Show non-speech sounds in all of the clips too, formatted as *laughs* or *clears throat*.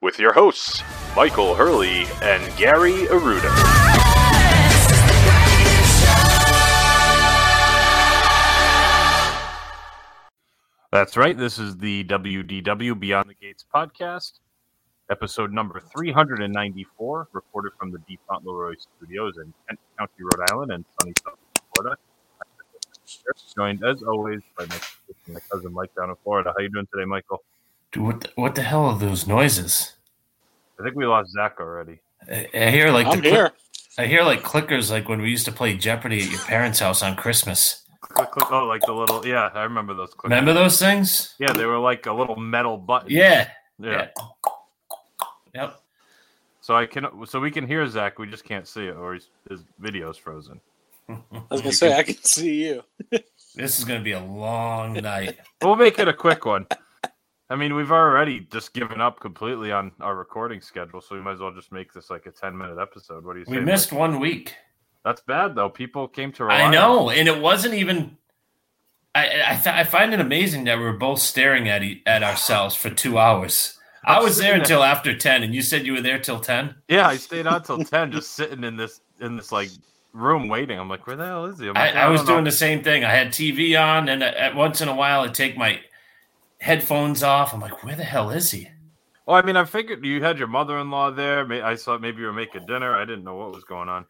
with your hosts, Michael Hurley and Gary Aruda. That's right. This is the WDW Beyond the Gates podcast, episode number 394, recorded from the Deep Fauntleroy Studios in Kent County, Rhode Island, and sunny South Florida. Joined as always by my, cousin Mike down in Florida. How you doing today, Michael? Dude, what the, what the hell are those noises? I think we lost Zach already. I, I hear like I'm the click- here. I hear like clickers like when we used to play Jeopardy at your parents' house on Christmas. Click, click. Oh, like the little yeah, I remember those. Click. Remember those things? Yeah, they were like a little metal button. Yeah. yeah. Yep. So I can, so we can hear Zach. We just can't see it, or his, his video's frozen. *laughs* I was gonna say I can see you. *laughs* This is gonna be a long night. We'll make it a quick one. I mean, we've already just given up completely on our recording schedule, so we might as well just make this like a ten minute episode. What do you say? We Mike? missed one week. That's bad though. People came to. rely I know, and it wasn't even. I I, th- I find it amazing that we were both staring at e- at ourselves for two hours. I was there until after ten, and you said you were there till ten. Yeah, I stayed on till ten, just sitting in this in this like room waiting. I'm like, where the hell is he? I'm I, I was don't know. doing the same thing. I had TV on, and at, at once in a while, I take my headphones off. I'm like, where the hell is he? Well, I mean, I figured you had your mother-in-law there. I thought maybe you were making dinner. I didn't know what was going on.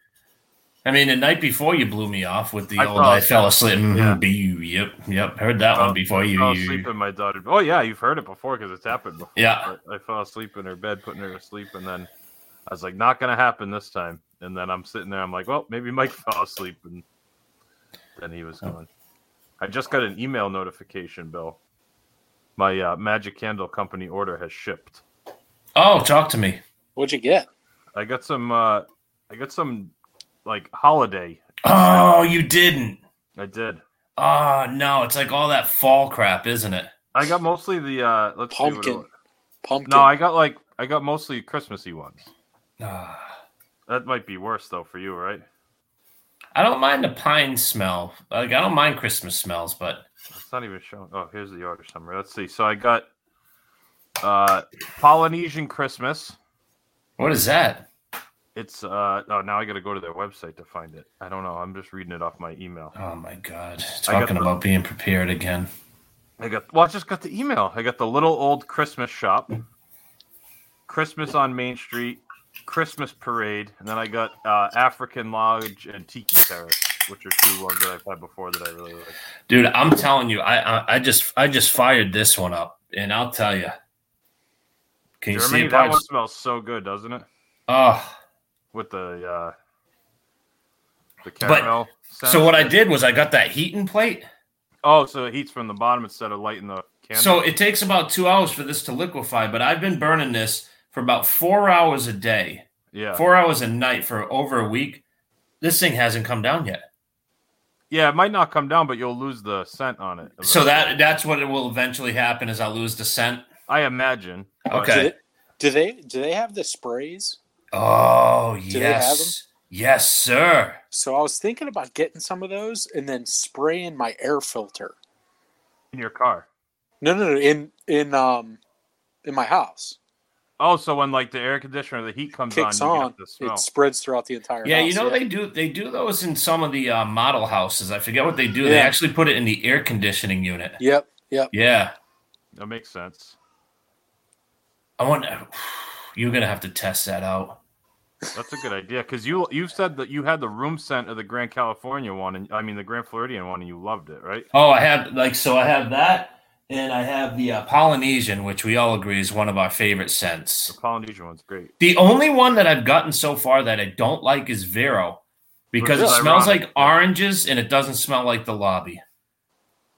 I mean, the night before you blew me off with the I old "I fell asleep." Yeah. Mm-hmm. Yep, yep. Heard that fell- one before I you. fell asleep in my daughter. Oh yeah, you've heard it before because it's happened before. Yeah. I, I fell asleep in her bed, putting her to sleep, and then I was like, "Not gonna happen this time." And then I'm sitting there. I'm like, "Well, maybe Mike *laughs* fell asleep," and then he was oh. gone. I just got an email notification, Bill. My uh, Magic Candle Company order has shipped. Oh, talk to me. What'd you get? I got some. uh I got some like holiday. Oh, you didn't. I did. Oh no, it's like all that fall crap, isn't it? I got mostly the uh let's see what it Pumpkin. was. Pumpkin. No, I got like I got mostly Christmassy ones. Ah. That might be worse though for you, right? I don't mind the pine smell. Like I don't mind Christmas smells, but It's not even showing. Oh, here's the order summary. Let's see. So I got uh Polynesian Christmas. what is that? It's uh oh now I got to go to their website to find it. I don't know. I'm just reading it off my email. Oh my god! Talking the- about being prepared again. I got well, I just got the email. I got the little old Christmas shop, Christmas on Main Street, Christmas parade, and then I got uh, African Lodge and Tiki Terrace, which are two ones that I've had before that I really like. Dude, I'm telling you, I, I I just I just fired this one up, and I'll tell you. Can you Germany, see it? that Bud? one smells so good, doesn't it? Oh, With the uh, the caramel. scent. so what I did was I got that heating plate. Oh, so it heats from the bottom instead of lighting the candle. So it takes about two hours for this to liquefy, but I've been burning this for about four hours a day, yeah, four hours a night for over a week. This thing hasn't come down yet. Yeah, it might not come down, but you'll lose the scent on it. So that that's what it will eventually happen is I'll lose the scent. I imagine. Okay. Do they do they have the sprays? Oh they have yes. Yes, sir. So I was thinking about getting some of those and then spraying my air filter. in your car. No, no, no, in in um in my house. Oh, so when like the air conditioner, the heat comes Kicks on, you on, get the it spreads throughout the entire Yeah, house. you know they do they do those in some of the uh, model houses. I forget what they do. They actually put it in the air conditioning unit. Yep, yep. Yeah. That makes sense. I wonder you're gonna have to test that out. That's a good idea because you you said that you had the room scent of the Grand California one, and I mean the Grand Floridian one, and you loved it, right? Oh, I have like so. I have that, and I have the uh, Polynesian, which we all agree is one of our favorite scents. The Polynesian one's great. The only one that I've gotten so far that I don't like is Vero, because it smells ironic, like oranges and it doesn't smell like the lobby.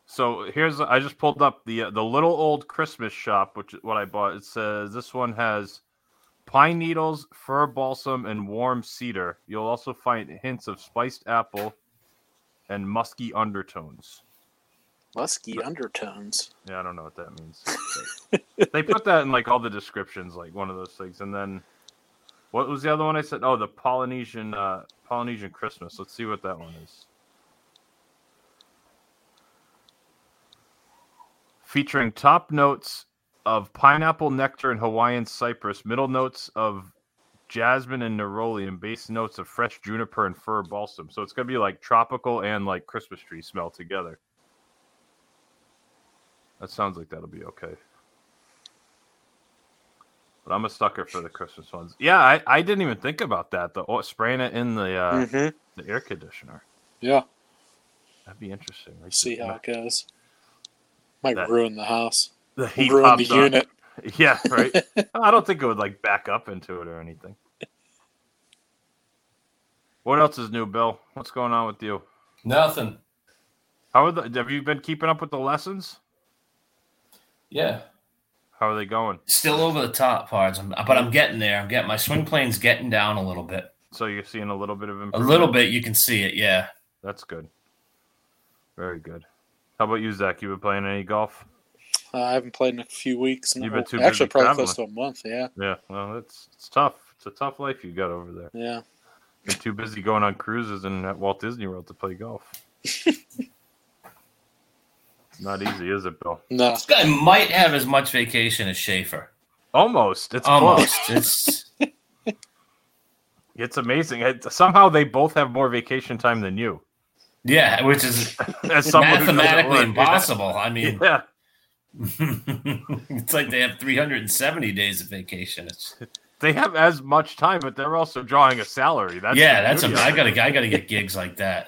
So here's I just pulled up the uh, the little old Christmas shop, which is what I bought. It says this one has pine needles, fir balsam, and warm cedar. You'll also find hints of spiced apple and musky undertones. Musky undertones. Yeah, I don't know what that means. they put that in like all the descriptions, like one of those things. And then what was the other one I said? Oh, the Polynesian uh, Polynesian Christmas. Let's see what that one is. Featuring top notes of pineapple nectar and Hawaiian cypress, middle notes of jasmine and neroli, and base notes of fresh juniper and fir balsam. So it's gonna be like tropical and like Christmas tree smell together. That sounds like that'll be okay. But I'm a sucker for the Christmas ones. Yeah, I, I didn't even think about that. The oh, spraying it in the uh, Mhm. the air conditioner. Yeah. That'd be interesting. Like See the- how it goes. Might That- ruin the house. the heat ruin the pops on. unit. *laughs* Yeah, right. *laughs* I don't think it would like back up into it or anything. What else is new, Bill? What's going on with you? Nothing. How are the? Have you been keeping up with the lessons? Yeah. How are they going? Still over the top parts, but I'm getting there. I'm getting my swing plane's getting down a little bit. So you're seeing a little bit of improvement. A little bit, you can see it. Yeah. That's good. Very good. How about you, Zach? You been playing any golf? Uh, I haven't played in a few weeks. You've been too Actually, busy probably traveling. close to a month. Yeah. Yeah. Well, it's it's tough. It's a tough life you got over there. Yeah. You're too busy going on cruises and at Walt Disney World to play golf. *laughs* Not easy, is it, Bill? No. This guy might have as much vacation as Schaefer. Almost. It's Almost. close. It's *laughs* It's amazing. It, somehow they both have more vacation time than you. yeah, which is *laughs* As someone who doesn't mathematically work, yeah. impossible. I mean, Yeah. *laughs* it's like they have 370 days of vacation. It's, They have as much time, but they're also drawing a salary. That's yeah, that's a, beauty of I it. gotta I gotta get gigs like that.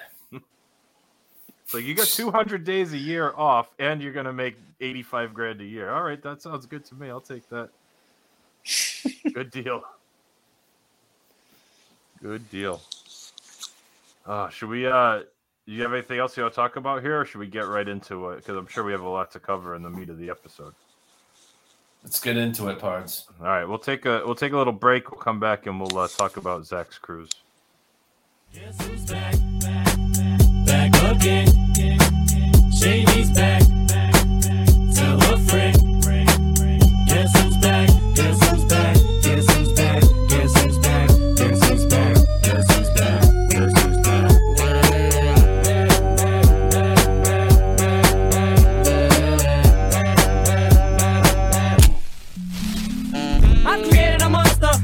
So you got 200 days a year off, and you're gonna make 85 grand a year. All right, that sounds good to me. I'll take that. *laughs* good deal. Good deal. Uh, should we? Uh, do you have anything else you want to talk about here, or should we get right into it? Because I'm sure we have a lot to cover in the meat of the episode. Let's get into it, Pards. All right, we'll take a we'll take a little break. We'll come back and we'll uh, talk about Zach's cruise. Back again. Shady's back. Tell a friend. Guess who's back?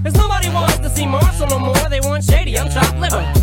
Cause nobody wants to see Marshall no more. They want shady, I'm chopped liver.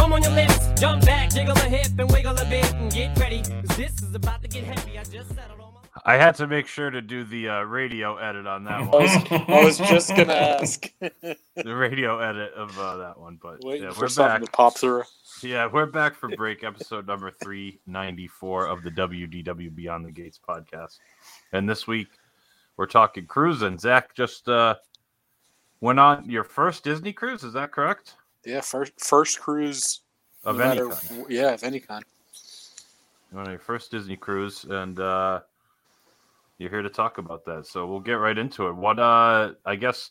come on and dip, bum on your lips, jump back, jiggle a hip, and wiggle a bit, and get ready. 'cause this is about to get heavy. I just settled on my. I had to make sure to do the uh, radio edit on that I one. was, I was just gonna *laughs* ask. the radio edit of uh, that one, but Waiting yeah, we're back. to pop through. Yeah, we're back for break, episode number 394 of the WDW Beyond the Gates podcast. And this week we're talking cruising. Zach just uh, went on your first Disney cruise, is that correct? Yeah, first first cruise Of no any matter- kind. Yeah, of any kind. On your first Disney cruise, and uh, you're here to talk about that. So we'll get right into it. What, uh, I guess,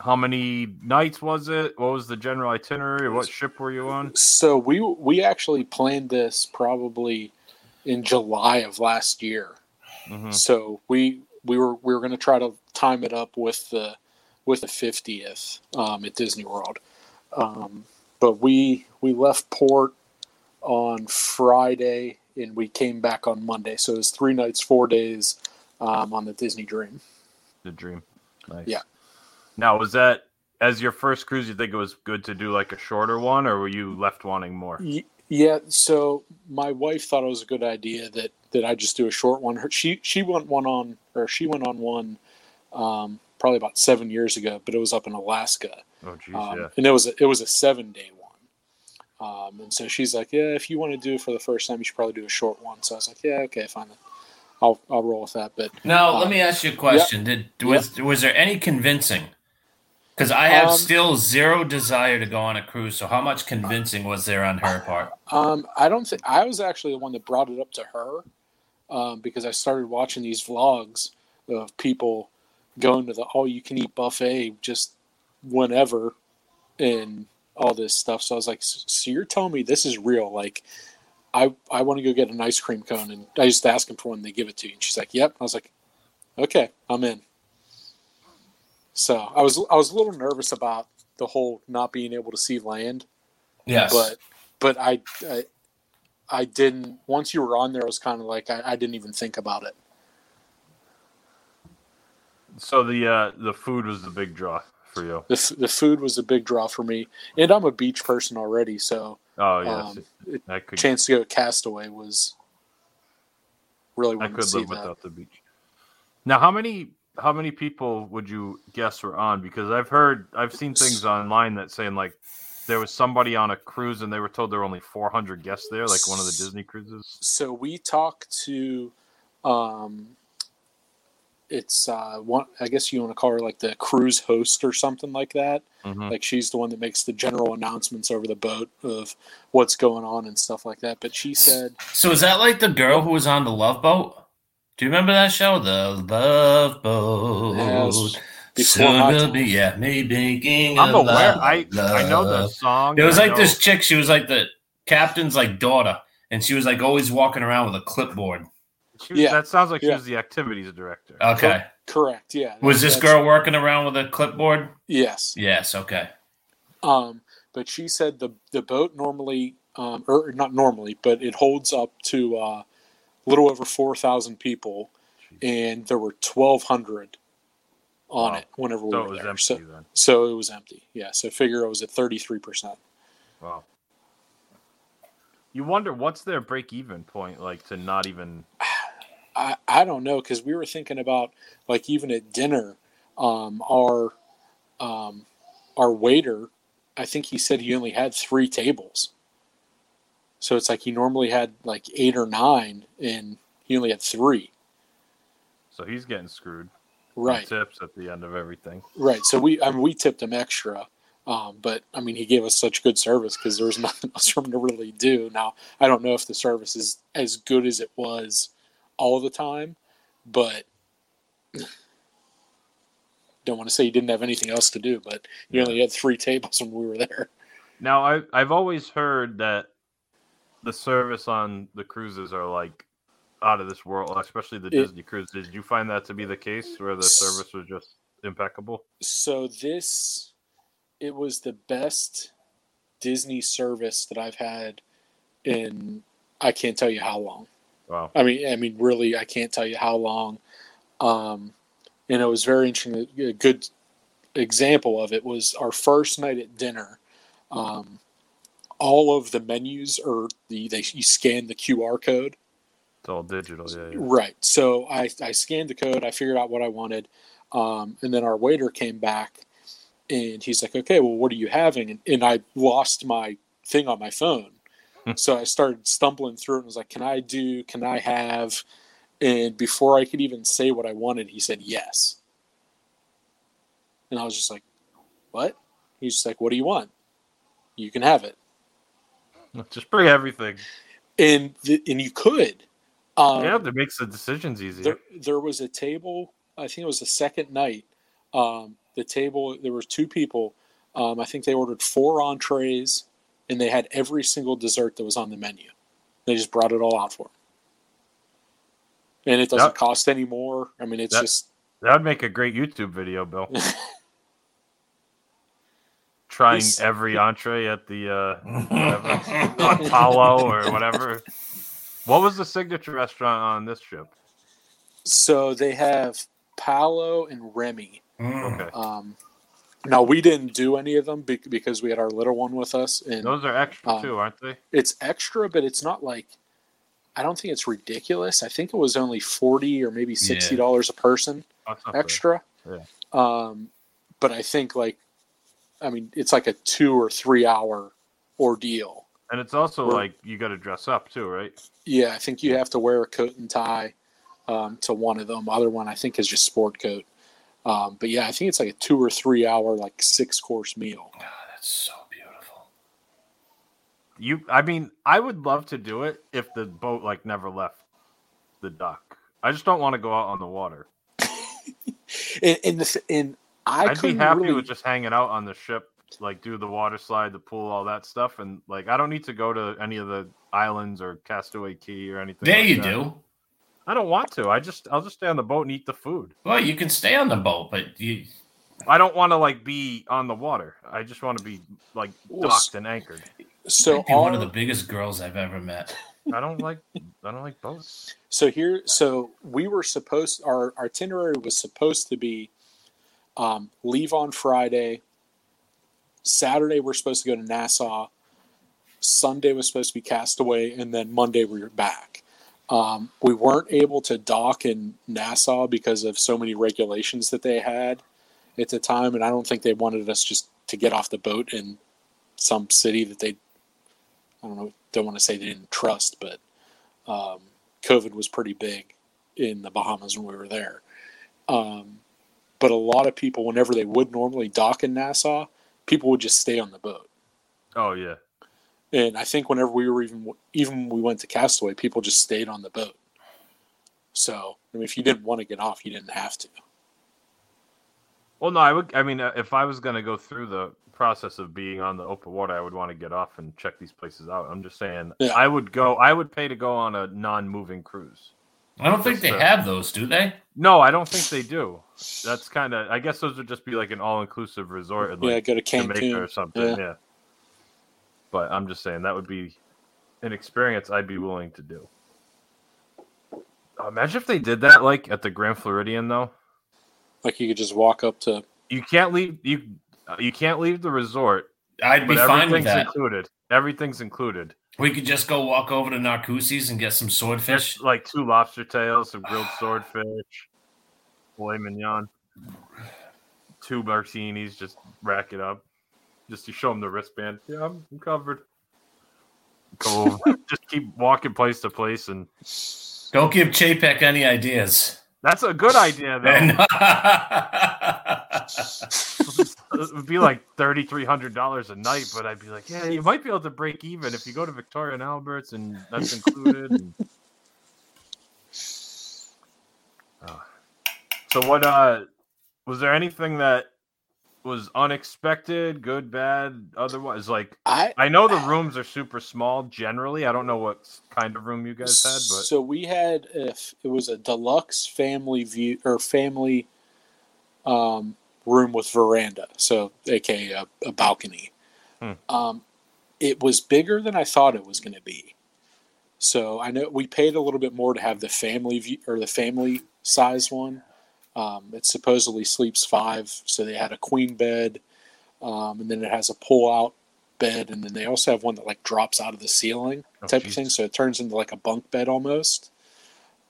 how many nights was it? What was the general itinerary? What ship were you on? So we we actually planned this probably in July of last year. Mhm. So we we were we were going to try to time it up with the with the 50th um, at Disney World. Um, but we we left port on Friday and we came back on Monday. So it was three nights, four days um, on the Disney Dream. The dream. Nice. Yeah. Now, was that as your first cruise? You think it was good to do like a shorter one, or were you left wanting more? Y- Yeah, so my wife thought it was a good idea that that I just do a short one. Her, she she went one on or she went on one um, probably about seven years ago, but it was up in Alaska, Oh, geez, um, yeah. and it was a, it was a seven day one. Um, and so she's like, "Yeah, if you want to do it for the first time, you should probably do a short one." So I was like, "Yeah, okay, fine, then. I'll I'll roll with that." But Now, uh, let me ask you a question. Did was was there any convincing? Because I have Um, still zero desire to go on a cruise. So, how much convincing was there on her part? Um, I don't think I was actually the one that brought it up to her um, because I started watching these vlogs of people going to the all you can eat buffet just whenever and all this stuff. So I was like, so you're telling me this is real? Like, I I want to go get an ice cream cone and I just ask them for one, they give it to you. And she's like, yep. I was like, okay, I'm in. So I was I was a little nervous about the whole not being able to see land Yes. but but I, I I didn't once you were on there it was kind of like I, I didn't even think about it So the uh, the food was the big draw for you. the, f- the food was a big draw for me and I'm a beach person already so Oh yes, um, I could chance to go Castaway was really I could live that without the beach. Now, how many how many people would you guess were on? Because I've heard I've seen things online that saying like there was somebody on a cruise and they were told there were only 400 guests there, like one of the Disney cruises. so we talked to um it's uh one I guess you want to call her like the cruise host or something like that Mhm. like she's the one that makes the general announcements over the boat of what's going on and stuff like that but she said So, is that like the girl who was on the Love Boat? Do you remember that show, The Love Boat? Yeah, before Soon to be, yeah, me making. I'm aware. love, I I know the song. It was I like this chick. She was like the captain's like daughter, and she was like always walking around with a clipboard. *laughs* she yeah, that sounds like she yeah. was the activities director. Okay. correct yeah Was this That's- girl working around with a clipboard? yes Yes. Okay. Um, but she said the the boat normally, um, or not normally, but it holds up to uh, a little over four thousand people, and there were twelve hundred on Wow. it whenever we So were it was there. empty so, then. so it was empty. Yeah. So figure it was at thirty three percent. Wow. You wonder what's their break even point like to not even I, I don't know because we were thinking about like even at dinner, um, our um, our waiter, I think he said he only had three tables. So it's like he normally had like eight or nine, and he only had three. so he's getting screwed. Right, Tips at the end of everything. right. So we, I mean, we tipped him extra, um, but I mean, he gave us such good service because there was *laughs* nothing else for him to really do. Now, I don't know if the service is as good as it was all the time, but don't want to say you didn't have anything else to do. But he only had three tables when we were there. Now I I've always heard that the service on the cruises are like out of this world, especially the It- Disney cruises. Did you find that to be the case where the service was just impeccable? So this, it was the best Disney service that I've had in I can't tell you how long. Wow. I mean, I mean, really, I can't tell you how long. Um, and it was very interesting. A good example of it was our first night at dinner. Um, all of the menus are the they you scan the QR code. It's all digital, yeah. yeah. Right. So I, I scanned the code. I figured out what I wanted. Um, and then our waiter came back and he's like, okay, well, what are you having? And, and I lost my thing on my phone. So I started stumbling through it and was like, can I do, can I have? And before I could even say what I wanted, he said yes. And I was just like, what? He's just like, what do you want? You can have it. Just bring everything. And, the, and you could. Um, yeah, that makes the decisions easier. there, there was a table i think it was the second night um, the table there were two people um, i think they ordered four entrees and they had every single dessert that was on the menu they just brought it all out for them and it doesn't That- cost any more i mean it's that- just That would make a great YouTube video, Bill. *laughs* trying This- every entree at the uh, whatever, *laughs* Apollo or whatever. What was the signature restaurant on this trip? So they have Palo and Remy. Mm. Okay, Um, now we didn't do any of them bec- because we had our little one with us, and those are extra um, too, aren't they? it's extra, but it's not like I don't think it's ridiculous. I think it was only forty or maybe sixty dollars a person That's not bad. extra. Yeah. Um, but I think like, I mean, it's like a two or three hour ordeal. And it's also We're- like you got to dress up too, right? Yeah, I think you have to wear a coat and tie um, to one of them. Other one I think is just sport coat. Um, but yeah, I think it's like a two or three hour like six course meal. God, that's so beautiful. You, I mean, I would love to do it if the boat like never left the dock. I just don't want to go out on the water. *laughs* And and, the, and I I'd be happy really, with just hanging out on the ship, like do the water slide, the pool, all that stuff, and like I don't need to go to any of the islands or Castaway Cay or anything. There like you that. do. I don't want to. I just I'll just stay on the boat and eat the food. Well, you can stay on the boat, but you I don't want to like be on the water. I just want to be like docked and anchored. so might be one of the biggest girls I've ever met. I don't like I don't like boats. So here, so we were supposed our, our itinerary was supposed to be um, leave on Friday. Saturday we're supposed to go to Nassau. Sunday was supposed to be Castaway, and then Monday we were back. Um, we weren't able to dock in Nassau because of so many regulations that they had at the time, and I don't think they wanted us just to get off the boat in some city that they, I don't know, don't want to say they didn't trust, but um, COVID was pretty big in the Bahamas when we were there. Um, but a lot of people, whenever they would normally dock in Nassau, people would just stay on the boat. Oh yeah. And I think whenever we were even even when we went to Castaway, people just stayed on the boat. So I mean, if you didn't want to get off, you didn't have to. Well, no, I would. I mean, uh, if I was going to go through the process of being on the open water, I would want to get off and check these places out. I'm just saying, Yeah. I would go. I would pay to go on a non-moving cruise. I don't think they Just, have those, do they? No, I don't think they do. That's kind of. I guess those would just be like an all-inclusive resort, in, yeah, go to Jamaica or something. Yeah. Yeah. But I'm just saying that would be an experience I'd be willing to do. Imagine if they did that, like at the Grand Floridian, though. Like you could just walk up to. You can't leave. You you can't leave the resort, I'd be fine with everything's that. included. Everything's included. We could just go walk over to Narcoossee's and get some swordfish. There's like two lobster tails, some grilled *sighs* swordfish, filet mignon, two martinis. Just rack it up. Just to show him the wristband. Yeah, I'm, I'm covered. Go *laughs* just keep walking place to place, and Don't give Chapek any ideas. that's a good idea. Though *laughs* it would be like thirty three hundred dollars a night, but I'd be like, yeah, you might be able to break even if you go to Victoria and Alberts, and that's included. and- Oh. *laughs* So what? Uh, was there anything that was unexpected, good, bad, otherwise? Like, I I know the rooms are super small generally. I don't know what kind of room you guys had, but So we had if it was a deluxe family view or family um, room with veranda, so aka a, a balcony. Hmm. Um, it was bigger than I thought it was going to be. So I know we paid a little bit more to have the family view or the family size one. Um, it supposedly sleeps five, so they had a queen bed, um, and then it has a pull-out bed, and then they also have one that like drops out of the ceiling Oh, type of thing, so it turns into like a bunk bed almost.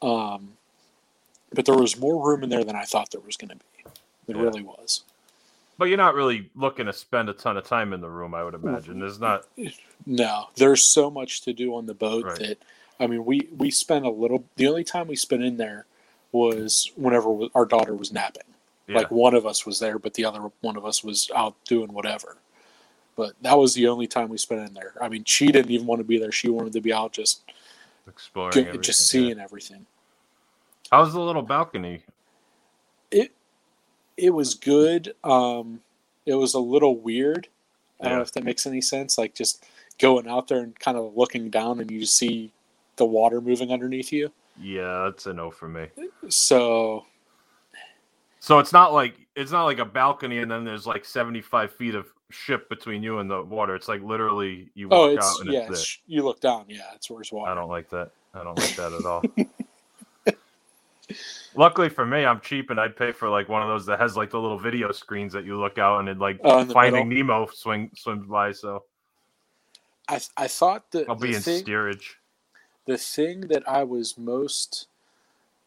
Um, but there was more room in there than I thought there was going to be. It Yeah. really was. but you're not really looking to spend a ton of time in the room. I would imagine there's not. *laughs* No, there's so much to do on the boat Right. that I mean, we we spent a little. The only time we spent in there was whenever our daughter was napping. Yeah. Like one of us was there, but the other one of us was out doing whatever. But that was the only time we spent in there. I mean, she didn't even want to be there. She wanted to be out just exploring, just yeah. seeing everything. How's the little balcony? It it was good. Um, it was a little weird. I don't know if that makes any sense. Like just going out there and kind of looking down and you see the water moving underneath you. Yeah, that's a no for me. So So it's not like it's not like a balcony, and then there's like 75 feet of ship between you and the water. It's like literally you Oh, walk it's out and yeah. it's. It's, you look down. Yeah, it's where it's water. I don't like that. I don't like that at all. *laughs* Luckily for me, I'm cheap and I'd pay for like one of those that has like the little video screens that you look out and it like Oh, in Finding middle? Nemo swing swims by. So I I thought that I'll be in thing, steerage. The thing that I was most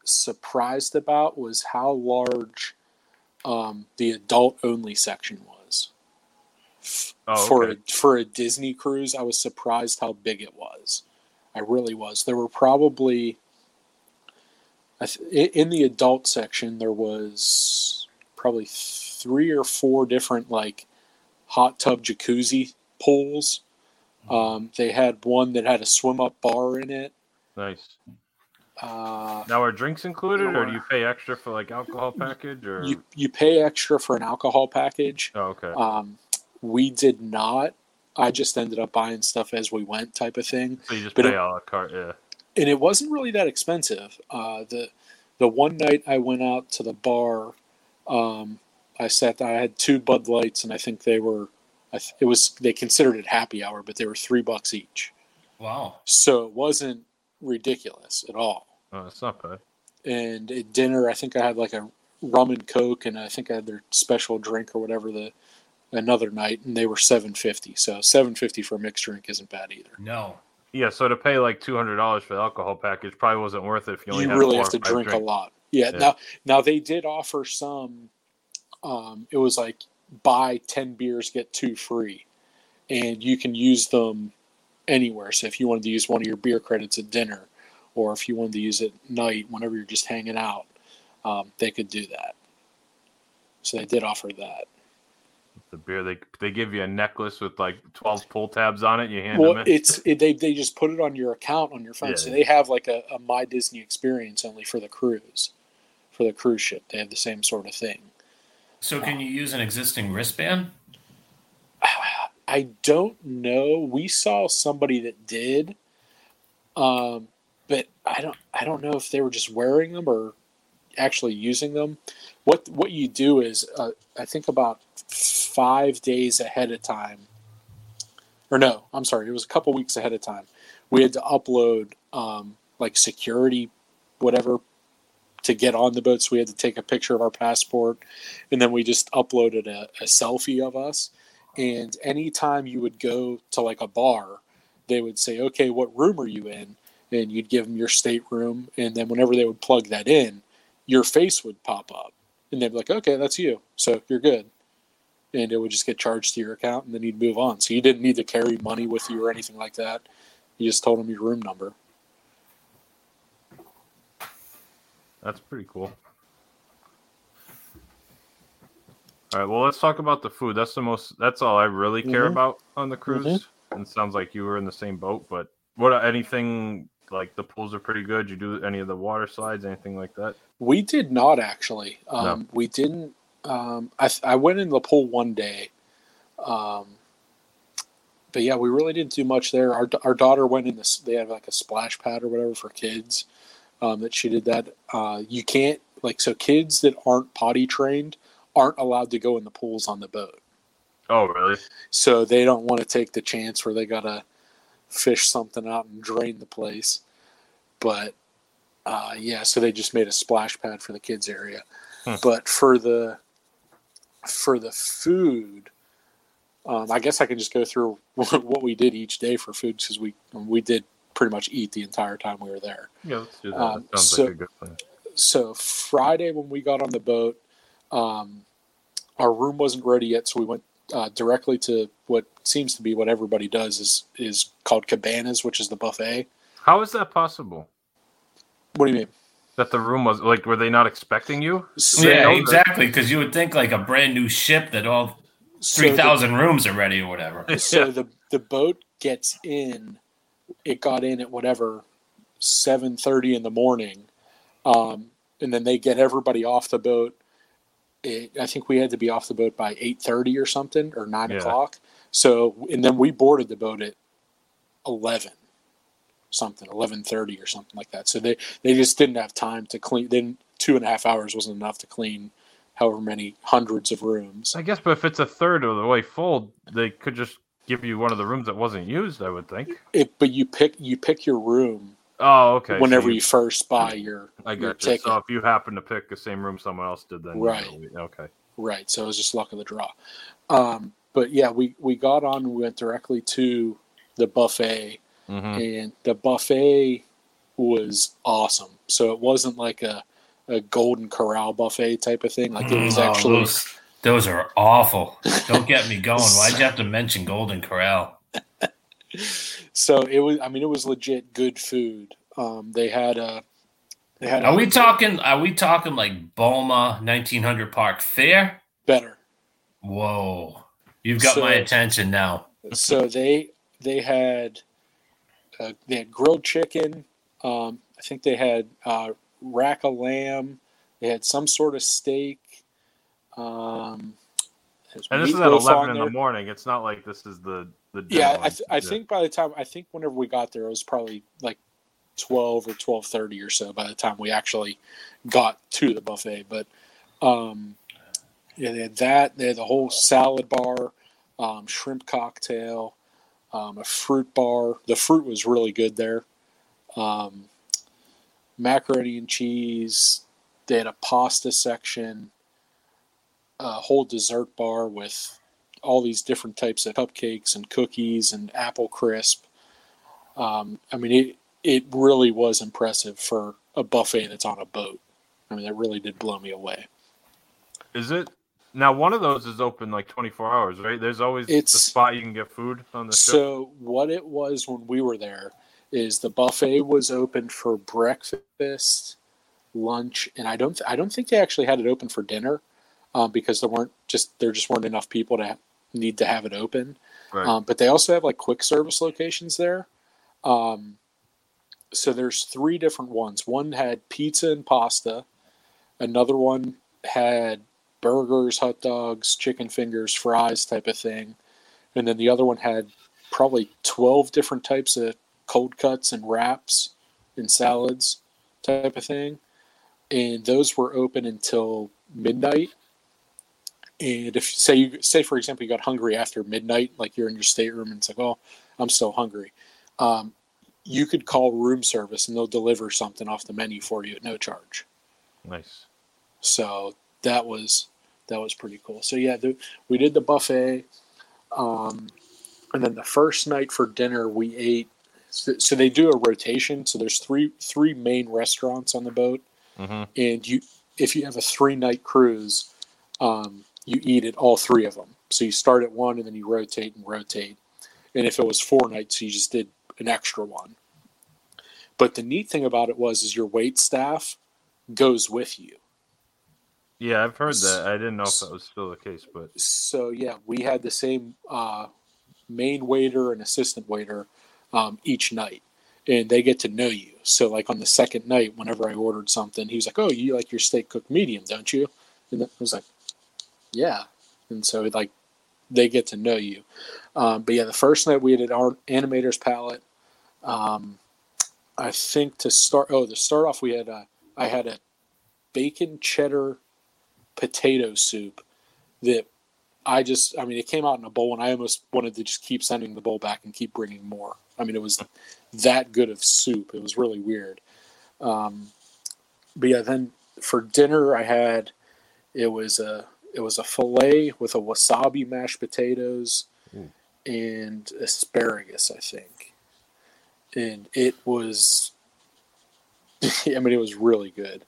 surprised about was how large um, the adult only section was. Oh, for okay. a, for a Disney cruise, I was surprised how big it was. I really was. There were probably I th- i- in the adult section there was probably three or four different like hot tub jacuzzi pools. Um, they had one that had a swim up bar in it. Nice. Uh, Now are drinks included, or do you pay extra for like alcohol package? Or you you pay extra for an alcohol package. oh, okay. Um, we did not. I just ended up buying stuff as we went, type of thing. so you just but pay it- a la carte. Yeah. and it wasn't really that expensive. Uh, the the one night I went out to the bar, um, I sat. I had two Bud Lights, and I think they were. I th- it was they considered it happy hour, but they were three bucks each. Wow. So it wasn't ridiculous at all. Oh, that's not bad. And at dinner, I think I had like a rum and coke, and I think I had their special drink or whatever the another night, and they were seven fifty. So seven fifty for a mixed drink isn't bad either. No. Yeah, so to pay like two hundred dollars for the alcohol package probably wasn't worth it if you only you had really have to or five drink a lot. Yeah, Yeah. Now, now they did offer some. Um, it was like buy ten beers get two free, and you can use them anywhere. So if you wanted to use one of your beer credits at dinner, or if you wanted to use it at night whenever you're just hanging out, um, they could do that. So they did offer that. The beer they they give you a necklace with like twelve pull tabs on it. You hand Well, them it. it's it, they they just put it on your account on your phone, Yeah, so they have like a, a My Disney experience only for the cruise, for the cruise ship. They have the same sort of thing. So can you use an existing wristband? I don't know. We saw somebody that did, um, but I don't. I don't know if they were just wearing them or actually using them. What What you do is, uh, I think about five days ahead of time, or no, I'm sorry, it was a couple weeks ahead of time. We had to upload um, like security, whatever, to get on the boat. So we had to take a picture of our passport, and then we just uploaded a, a selfie of us. And anytime you would go to like a bar they would say okay what room are you in? And you'd give them your stateroom and then whenever they would plug that in your face would pop up and they'd be like okay that's you. So you're good. And it would just get charged to your account and then you'd move on. So you didn't need to carry money with you or anything like that. You just told them your room number That's pretty cool. All right, well, let's talk about the food. That's the most. That's all I really care Mhm. about on the cruise. And it sounds like you were in the same boat. But what? Anything like the pools are pretty good. You do any of the water slides, anything like that? We did not actually. Um, We didn't. Um, I, I went in the pool one day, um, but yeah, we really didn't do much there. Our, our daughter went in this. They have like a splash pad or whatever for kids. Um, that she did that. Uh, you can't like so kids that aren't potty trained aren't allowed to go in the pools on the boat. Oh, really? So they don't want to take the chance where they gotta fish something out and drain the place. But uh, yeah, so they just made a splash pad for the kids area. Hmm. But for the for the food, um, I guess I can just go through *laughs* what we did each day for food because we we did pretty much eat the entire time we were there. Yeah, let's do that. Um, that sounds so- like a good plan. So Friday when we got on the boat, um, our room wasn't ready yet, so we went uh, directly to what seems to be what everybody does is is called cabanas, which is the buffet. How is that possible? What do you mean? That the room was like, were they not expecting you? So yeah, exactly. Because you would think like a brand new ship that all so three the- thousand rooms are ready or whatever. so *laughs* the the boat gets in it got in at whatever 7.30 in the morning um, and then they get everybody off the boat it, i think we had to be off the boat by 8.30 or something or 9 Yeah. o'clock so and then we boarded the boat at 11 something 11.30 or something like that so they they just didn't have time to clean then two and a half hours wasn't enough to clean however many hundreds of rooms. I guess, but if it's a third of the way full, they could just give you one of the rooms that wasn't used. I would think. It, but you pick you pick your room Oh, okay. so whenever you first buy your, I your you. ticket. So if you happen to pick the same room someone else did, then you Right. know, okay. Right. So it was just luck of the draw. Um, but yeah, we, we got on and we went directly to the buffet hmm and the buffet was awesome. So it wasn't like a, a golden corral buffet type of thing. Like it was Oh, actually those, those are awful. Don't get me going. Why'd you *laughs* have to mention Golden Corral? so it was I mean it was legit good food. Um, they had a they had Are a we talking? Are we talking like Boma 1900 Park Fare? better. Whoa, you've got So- my attention now. *laughs* so they they had uh, they had grilled chicken. Um, I think they had uh, rack of lamb. They had some sort of steak. Um, And this is at eleven in there. the morning. It's not like this is the the Yeah, I, th- I think by the time I think whenever we got there, it was probably like twelve or twelve thirty or so. By the time we actually got to the buffet, but um, yeah, they had that. They had the whole salad bar, um, shrimp cocktail, um, a fruit bar. The fruit was really good there. Um, macaroni and cheese. They had a pasta section, a whole dessert bar with all these different types of cupcakes and cookies and apple crisp. Um, I mean, it it really was impressive for a buffet that's on a boat. I mean, that really did blow me away. Is it now? One of those is open like twenty four hours, right? There's always a spot you can get food on the ship. So what it was when we were there is the buffet was open for breakfast, lunch, and I don't I don't think they actually had it open for dinner um, because there weren't just there just weren't enough people to need to have it open. Right. Um, but they also have like quick service locations there. Um, so there's three different ones. One had pizza and pasta. Another one had burgers, hot dogs, chicken fingers, fries type of thing. And then the other one had probably 12 different types of cold cuts and wraps and salads type of thing. And those were open until midnight. And if say you say for example you got hungry after midnight, like you're in your stateroom and it's like, oh, I'm still hungry. Um, you could call room service and they'll deliver something off the menu for you at no charge. nice. So that was that was pretty cool. So yeah, the, we did the buffet, um, and then the first night for dinner we ate. So, so they do a rotation. So there's three three main restaurants on the boat, hmm and you if you have a three night cruise, um, you eat at all three of them. So you start at one and then you rotate and rotate. And if it was four nights, you just did an extra one. But the neat thing about it was is your wait staff goes with you. Yeah, I've heard that. I didn't know if that was still the case, but so yeah, we had the same uh, main waiter and assistant waiter um, each night, and they get to know you. So like on the second night, whenever I ordered something, he was like, "Oh, you like your steak cooked medium, don't you?" And I was like, "Yeah." And so like they get to know you. Um, but yeah, the first night we had our Animator's Palate. Um, I think to start. Oh, to start off, we had uh, I had a bacon cheddar potato soup that I just, I mean, it came out in a bowl, and I almost wanted to just keep sending the bowl back and keep bringing more. I mean, it was that good of soup. It was really weird. Um, but yeah, then for dinner, I had it was a it was a fillet with a wasabi mashed potatoes and asparagus, I think, and it was. *laughs* I mean, it was really good.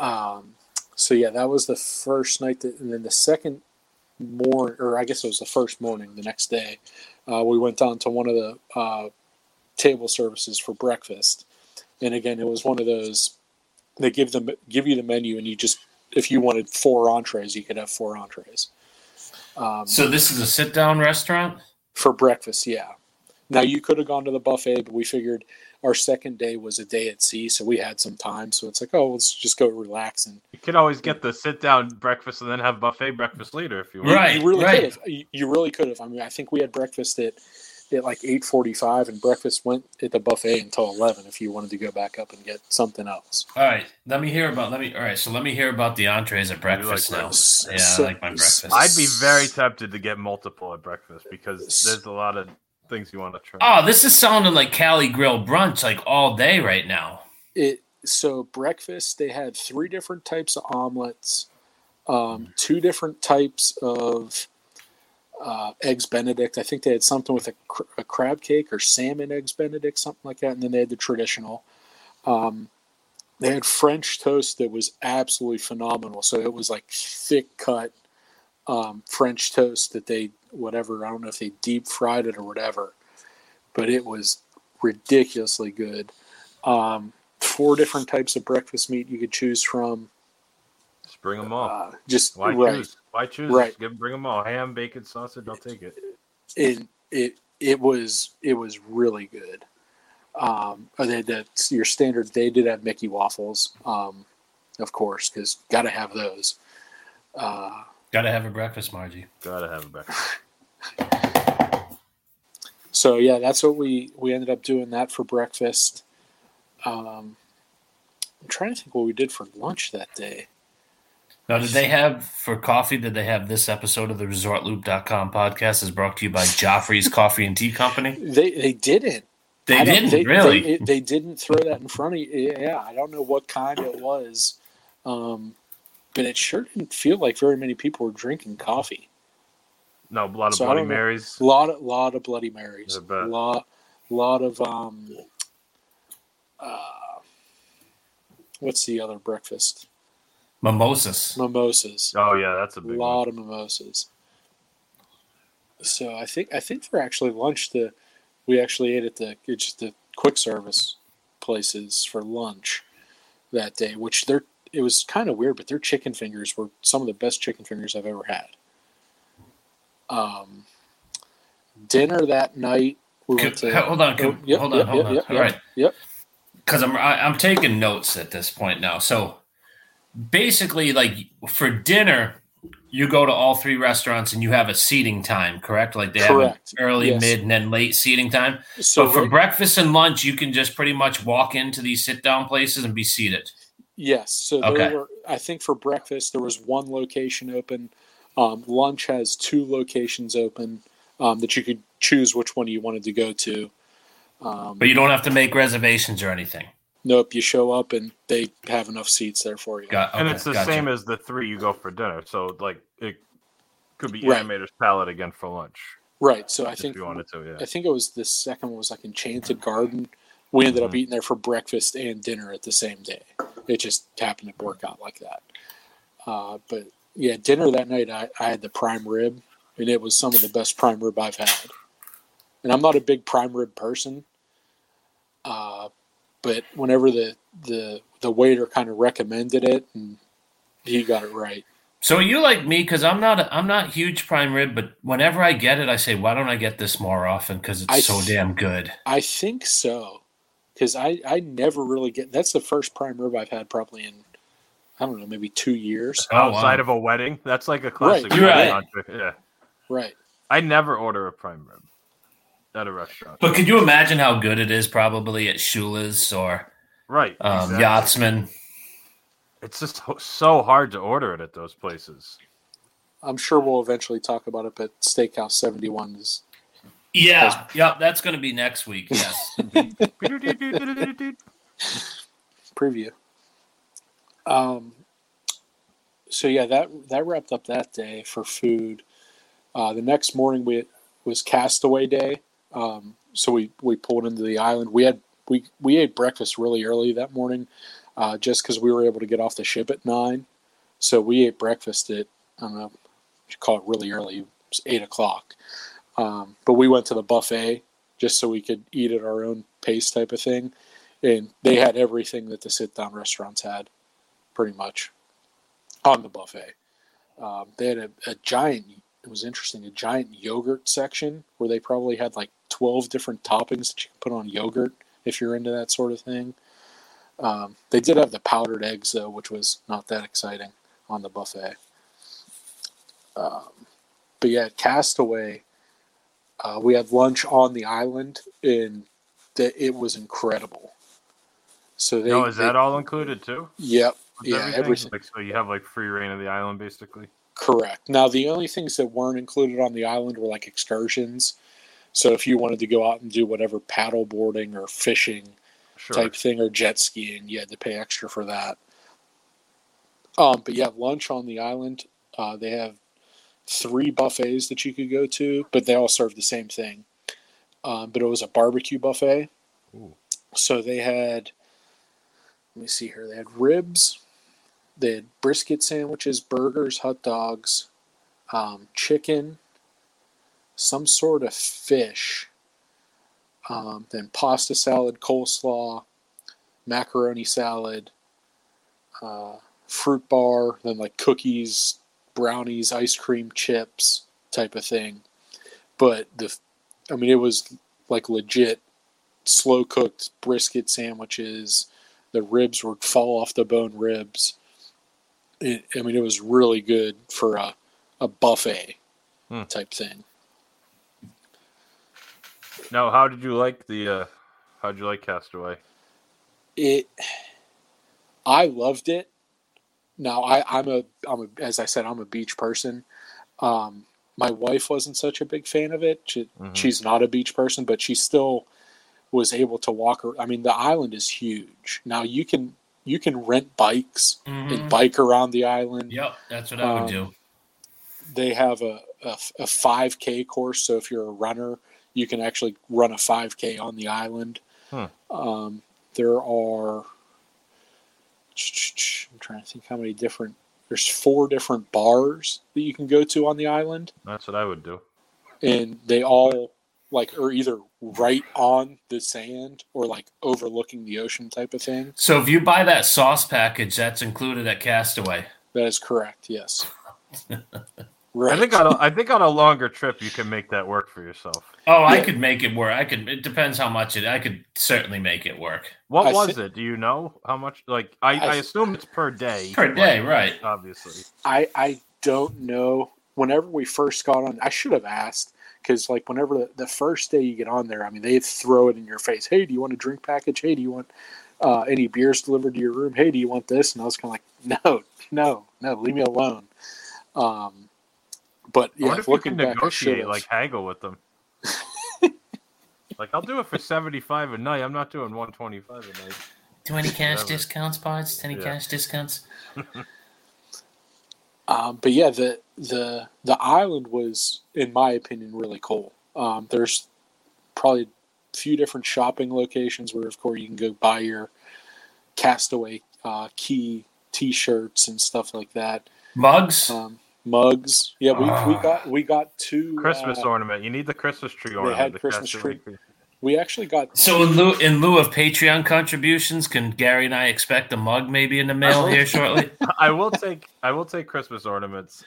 Um, so yeah, that was the first night, that, and then the second morning, or I guess it was the first morning, the next day, uh, we went down to one of the uh, table services for breakfast, and again, it was one of those. They give them give you the menu, and you just if you wanted four entrees, you could have four entrees. Um, So this is a sit down restaurant. for breakfast, yeah. Now you could have gone to the buffet, but we figured our second day was a day at sea, so we had some time. So it's like, oh, let's just go relax and you could always get the sit down breakfast and then have buffet breakfast later if you want. Right. you really right. could have. You, you really could have. I mean, I think we had breakfast at at like eight forty five, and breakfast went at the buffet until eleven. If you wanted to go back up and get something else. All right, let me hear about. Let me. All right, so let me hear about the entrees at breakfast now. breakfast? Yeah, So- I like my breakfast. I'd be very tempted to get multiple at breakfast because there's a lot of things you want to try. Oh, this is sounding like Cali Grill brunch like all day right now. It so breakfast they had three different types of omelets, um, two different types of uh, eggs Benedict. I think they had something with a, cr- a crab cake or salmon eggs Benedict, something like that, and then they had the traditional. Um, they had French toast that was absolutely phenomenal. So it was like thick cut um, French toast that they whatever I don't know if they deep fried it or whatever, but it was ridiculously good. Um, four different types of breakfast meat you could choose from. Just bring them all. Uh, just Why right, choose? Why choose? Right. Give, bring them all. Ham, bacon, sausage. I'll take it. it it it was it was really good. Um, they had that your standard. They did have Mickey waffles, um, of course, because got to have those. Uh, Gotta have a breakfast, Margie. Gotta have a breakfast. *laughs* so yeah, that's what we we ended up doing that for breakfast. Um, I'm trying to think what we did for lunch that day. Now, did they have for coffee? Did they have this episode of the ResortLoop.com podcast is brought to you by Joffrey's Coffee and Tea Company? They they didn't. They I didn't they, really. They, they didn't throw that in front of you. Yeah, I don't know what kind it was, um, but it sure didn't feel like very many people were drinking coffee. No, a lot of So Bloody. Marys. A lot of lot of Bloody Marys. I A bet. lot, lot of um, uh, what's the other breakfast? Mimosas. Mimosas. Oh yeah, that's a A big lot one. of mimosas. So I think I think for actually lunch the we actually ate at the just the quick service places for lunch that day, which they're it was kind of weird, but their chicken fingers were some of the best chicken fingers I've ever had. Um, dinner that night we Can- went to hold on, can- oh, yep, hold on, yep, hold yep, on. Yep, All yep, right. Yep. because I'm I, I'm taking notes at this point now. So basically, like for dinner, you go to all three restaurants and you have a seating time, correct? Like they Correct. have an early, Yes. mid, and then late seating time. So but for right- breakfast and lunch, you can just pretty much walk into these sit down places and be seated. Yes. So there Okay. were, I think for breakfast there was one location open. Um, lunch has two locations open um, that you could choose which one you wanted to go to. Um, But you don't have to make reservations or anything. Nope, you show up and they have enough seats there for you. Got, and it's the gotcha. same as the three you go for dinner. So like it could be Right. Animator's Palate again for lunch. Right. So I think you wanted to, yeah. I think it was the second one was like Enchanted Garden. We ended Mm-hmm. up eating there for breakfast and dinner at the same day. It just happened to work out like that. Uh, but yeah, dinner that night I, I had the prime rib, and it was some of the best prime rib I've had. And I'm not a big prime rib person, uh, but whenever the the the waiter kind of recommended it, and he got it right. So are you like me? Because I'm not I'm not huge prime rib, but whenever I get it, I say, why don't I get this more often? Because it's I so th- damn good. I think so, because I I never really get. That's the first prime rib I've had probably in I don't know maybe two years. Oh, wow. Outside of a wedding, that's like a classic. You're right. Yeah, Right. I never order a prime rib at a restaurant. But could you imagine how good it is probably at Shula's or right, um, exactly. Yachtsman? It's just so hard to order it at those places. I'm sure we'll eventually talk about it, but Steakhouse 71 is Yeah, yeah, that's going to be next week. Yes. *laughs* preview. Um, so yeah, that that wrapped up that day for food. Uh, the next morning we was Castaway Day, um, so we we pulled into the island. We had we we ate breakfast really early that morning, uh, just because we were able to get off the ship at nine. So we ate breakfast at I don't know, you call it really early, it was eight o'clock. Um, but we went to the buffet just so we could eat at our own pace, type of thing and they had everything that the sit down restaurants had, pretty much, on the buffet. Um, they had a, a giant. It was interesting, a giant yogurt section where they probably had like twelve different toppings that you can put on yogurt if you're into that sort of thing. Um, they did have the powdered eggs though, which was not that exciting on the buffet. Um, but yeah, Castaway. Uh, we had lunch on the island, and the, it was incredible. So they, no, is they- that all included too? Yep. With Yeah, everything? everything. Like, so you have like free reign of the island, basically. Correct. Now, the only things that weren't included on the island were like excursions. So if you wanted to go out and do whatever paddle boarding or fishing Sure. type thing or jet skiing, you had to pay extra for that. Um, but have lunch on the island. Uh, they have three buffets that you could go to, but they all serve the same thing. Um, but it was a barbecue buffet. Ooh. So they had, let me see here, they had ribs, they had brisket sandwiches, burgers, hot dogs, um, chicken, some sort of fish, um, then pasta salad, coleslaw, macaroni salad, uh, fruit bar, then like cookies, brownies, ice cream, chips type of thing. But the, I mean, it was like legit slow cooked brisket sandwiches. The ribs would fall off the bone ribs. It, I mean, it was really good for a, a buffet Hmm. type thing. Now, how did you like the? uh How did you like Castaway? It, I loved it. Now I, I'm a, I'm a, as I said, I'm a beach person. Um, my wife wasn't such a big fan of it. She, Mhm. She's not a beach person, but she still was able to walk. ar- I mean, the island is huge. Now you can you can rent bikes and Mhm. bike around the island. Yep, that's what I would Um, do. They have a, a, a 5K course, so if you're a runner, you can actually run a 5K on the island. Hmm. Um, there are, I'm trying to think how many different, there's four different bars that you can go to on the island, That's what I would do. and they all like are either right on the sand or like overlooking the ocean type of thing. So if you buy that sauce package, that's included at Castaway. That is correct. Yes. *laughs* I think on a, I think on a longer trip you can make that work for yourself. Oh, I Yeah. could make it work. I could. It depends how much it. I could certainly make it work What I was thi- it? Do you know how much? Like I, I I, assume it's per day. per day, but right? Obviously. I I don't know. Whenever we first got on, I should have asked because like whenever the, the first day you get on there, I mean they throw it in your face. Hey, do you want a drink package? Hey, do you want uh, any beers delivered to your room? Hey, do you want this? And I was kind of like, no, no, no, leave me alone. Um, but I yeah, wonder if you looking can back, negotiate, have. like haggle with them. *laughs* like I'll do it for seventy five a night. I'm not doing one twenty five a night. Do any cash Whatever. discounts, pods? Any Yeah. cash discounts? Um, *laughs* but yeah, the the the island was, in my opinion, really cool. Um, there's probably a few different shopping locations where, of course, you can go buy your Castaway uh, Cay T-shirts and stuff like that. Mugs. Um, mugs, yeah, we, we Ah. got we got two Christmas uh, ornament. You need the Christmas tree ornament. they had the Christmas Castaway tree. We actually got So in lieu in lieu of Patreon contributions, can Gary and I expect a mug maybe in the mail here shortly? *laughs* I will take I will take Christmas ornaments.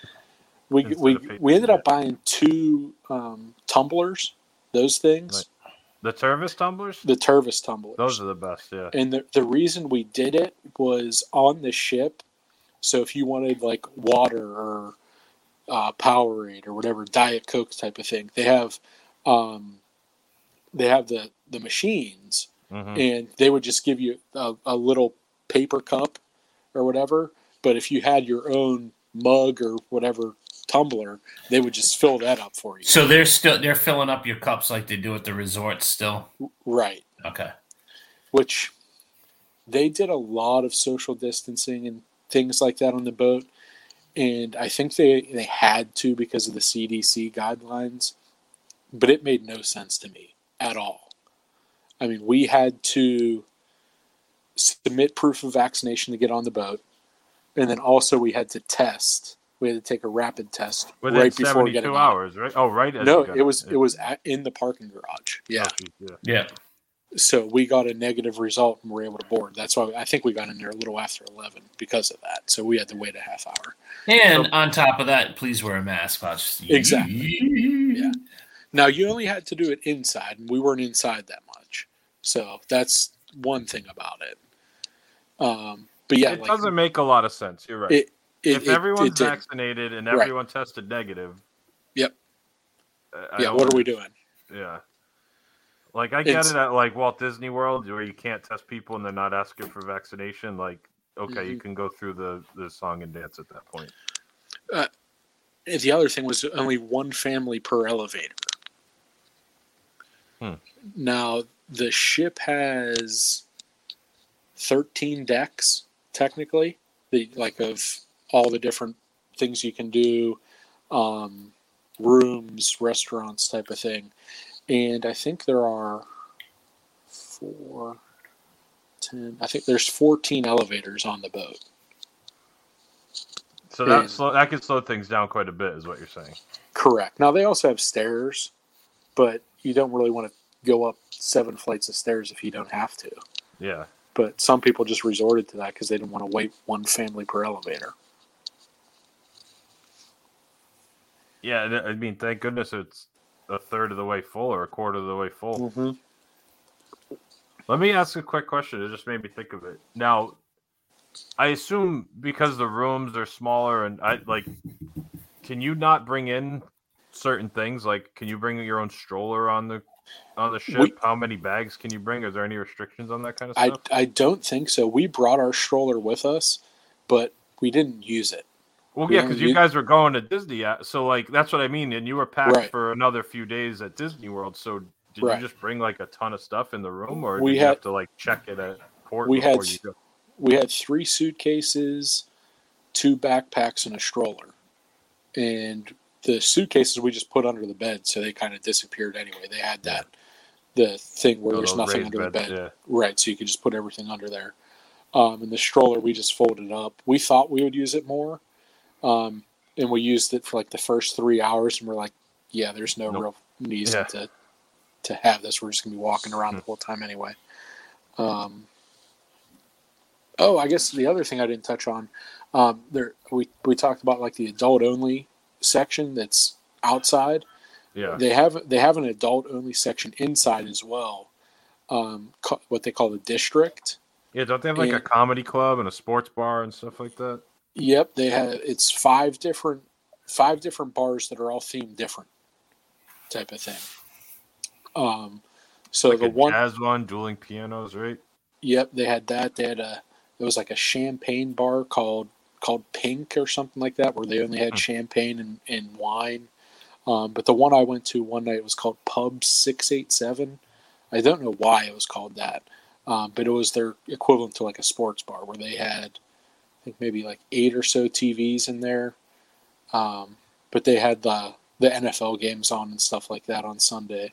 we we, we ended up buying two um, tumblers. Those things, The Tervis tumblers. the Tervis tumblers. Those are the best. Yeah. And the, the reason we did it was on the ship. So if you wanted like water or uh, Powerade or whatever Diet Coke type of thing, they have um, they have the the machines, Mhm. and they would just give you a, a little paper cup or whatever. But if you had your own mug or whatever tumbler, they would just fill that up for you. So they're still they're filling up your cups like they do at the resorts still. Right. Okay. which they did a lot of social distancing and things like that on the boat and i think they they had to because of the cdc guidelines but it made no sense to me at all i mean we had to submit proof of vaccination to get on the boat and then also we had to test we had to take a rapid test Within right before seventy getting two hours, right? Oh, right. no it was Yeah. it was at, in the parking garage yeah Oh, yeah. Yeah. So we got a negative result and were able to board. That's why I think we got in there a little after eleven because of that. So we had to wait a half hour. And on top of that, please wear a mask. Pods. Exactly. Yeah. Now you only had to do it inside, and we weren't inside that much. So that's one thing about it. Um, but yeah, it like, doesn't make a lot of sense. You're right. It, it, if everyone's it didn't. vaccinated and Right. everyone tested negative, Yep. uh, I yeah. don't What are we doing? Yeah. Like I get It's- it at like Walt Disney World where you can't test people and they're not asking for vaccination. Like, okay, you Mhm. can go through the the song and dance at that point. And the other thing was only one family per elevator. Hmm. Now the ship has thirteen decks technically, the like of all the different things you can do, um, rooms, restaurants, type of thing, and I think there are four, ten. I think there's fourteen elevators on the boat. So that And- slow, that could slow things down quite a bit, is what you're saying. Correct. Now they also have stairs, but you don't really want to go up seven flights of stairs if you don't have to. Yeah. But some people just resorted to that because they didn't want to wait one family per elevator. Yeah, uh, I mean, thank goodness it's a third of the way full or a quarter of the way full. Mm-hmm. Let me ask a quick question. It just made me think of it. Now, I assume because the rooms are smaller and I like, can you not bring in certain things? Like, can you bring your own stroller on the on the ship? We- How many bags can you bring? Is there any restrictions on that kind of I, stuff? I don't think so. We brought our stroller with us, but we didn't use it. Well, yeah, because you used- guys were going to Disney, so like that's what I mean. And you were packed Right. for another few days at Disney World. So did Right. you just bring like a ton of stuff in the room, or We did you had- have to like check it at port we had you? We had three suitcases, two backpacks, and a stroller. And the suitcases we just put under the bed, so they kind of disappeared anyway. They had that the thing where there's nothing under the bed. yeah. Right, so you could just put everything under there. Um, and the stroller we just folded up. We thought we would use it more, um, and we used it for like the first three hours, and we're like, yeah, there's no Nope. real reason Yeah. to to have this. We're just gonna be walking around the whole time anyway. Um, oh, I guess the other thing I didn't touch on, um, there we we talked about like the adult only section that's outside Yeah. they have they have an adult only section inside as well um, ca- what they call the district Yeah, don't they have like a comedy club and a sports bar and stuff like that? Yep they have it's five different five different bars that are all themed different type of thing. Um so Like the a one jazz one, dueling pianos, right? yep they had that. They had a it was like a champagne bar called called pink or something like that where they only had champagne and, and wine. Um, but the one i went to one night was called pub 687 i don't know why it was called that um, but it was their equivalent to like a sports bar where they had think maybe like eight or so tvs in there um, but they had the the nfl games on and stuff like that on sunday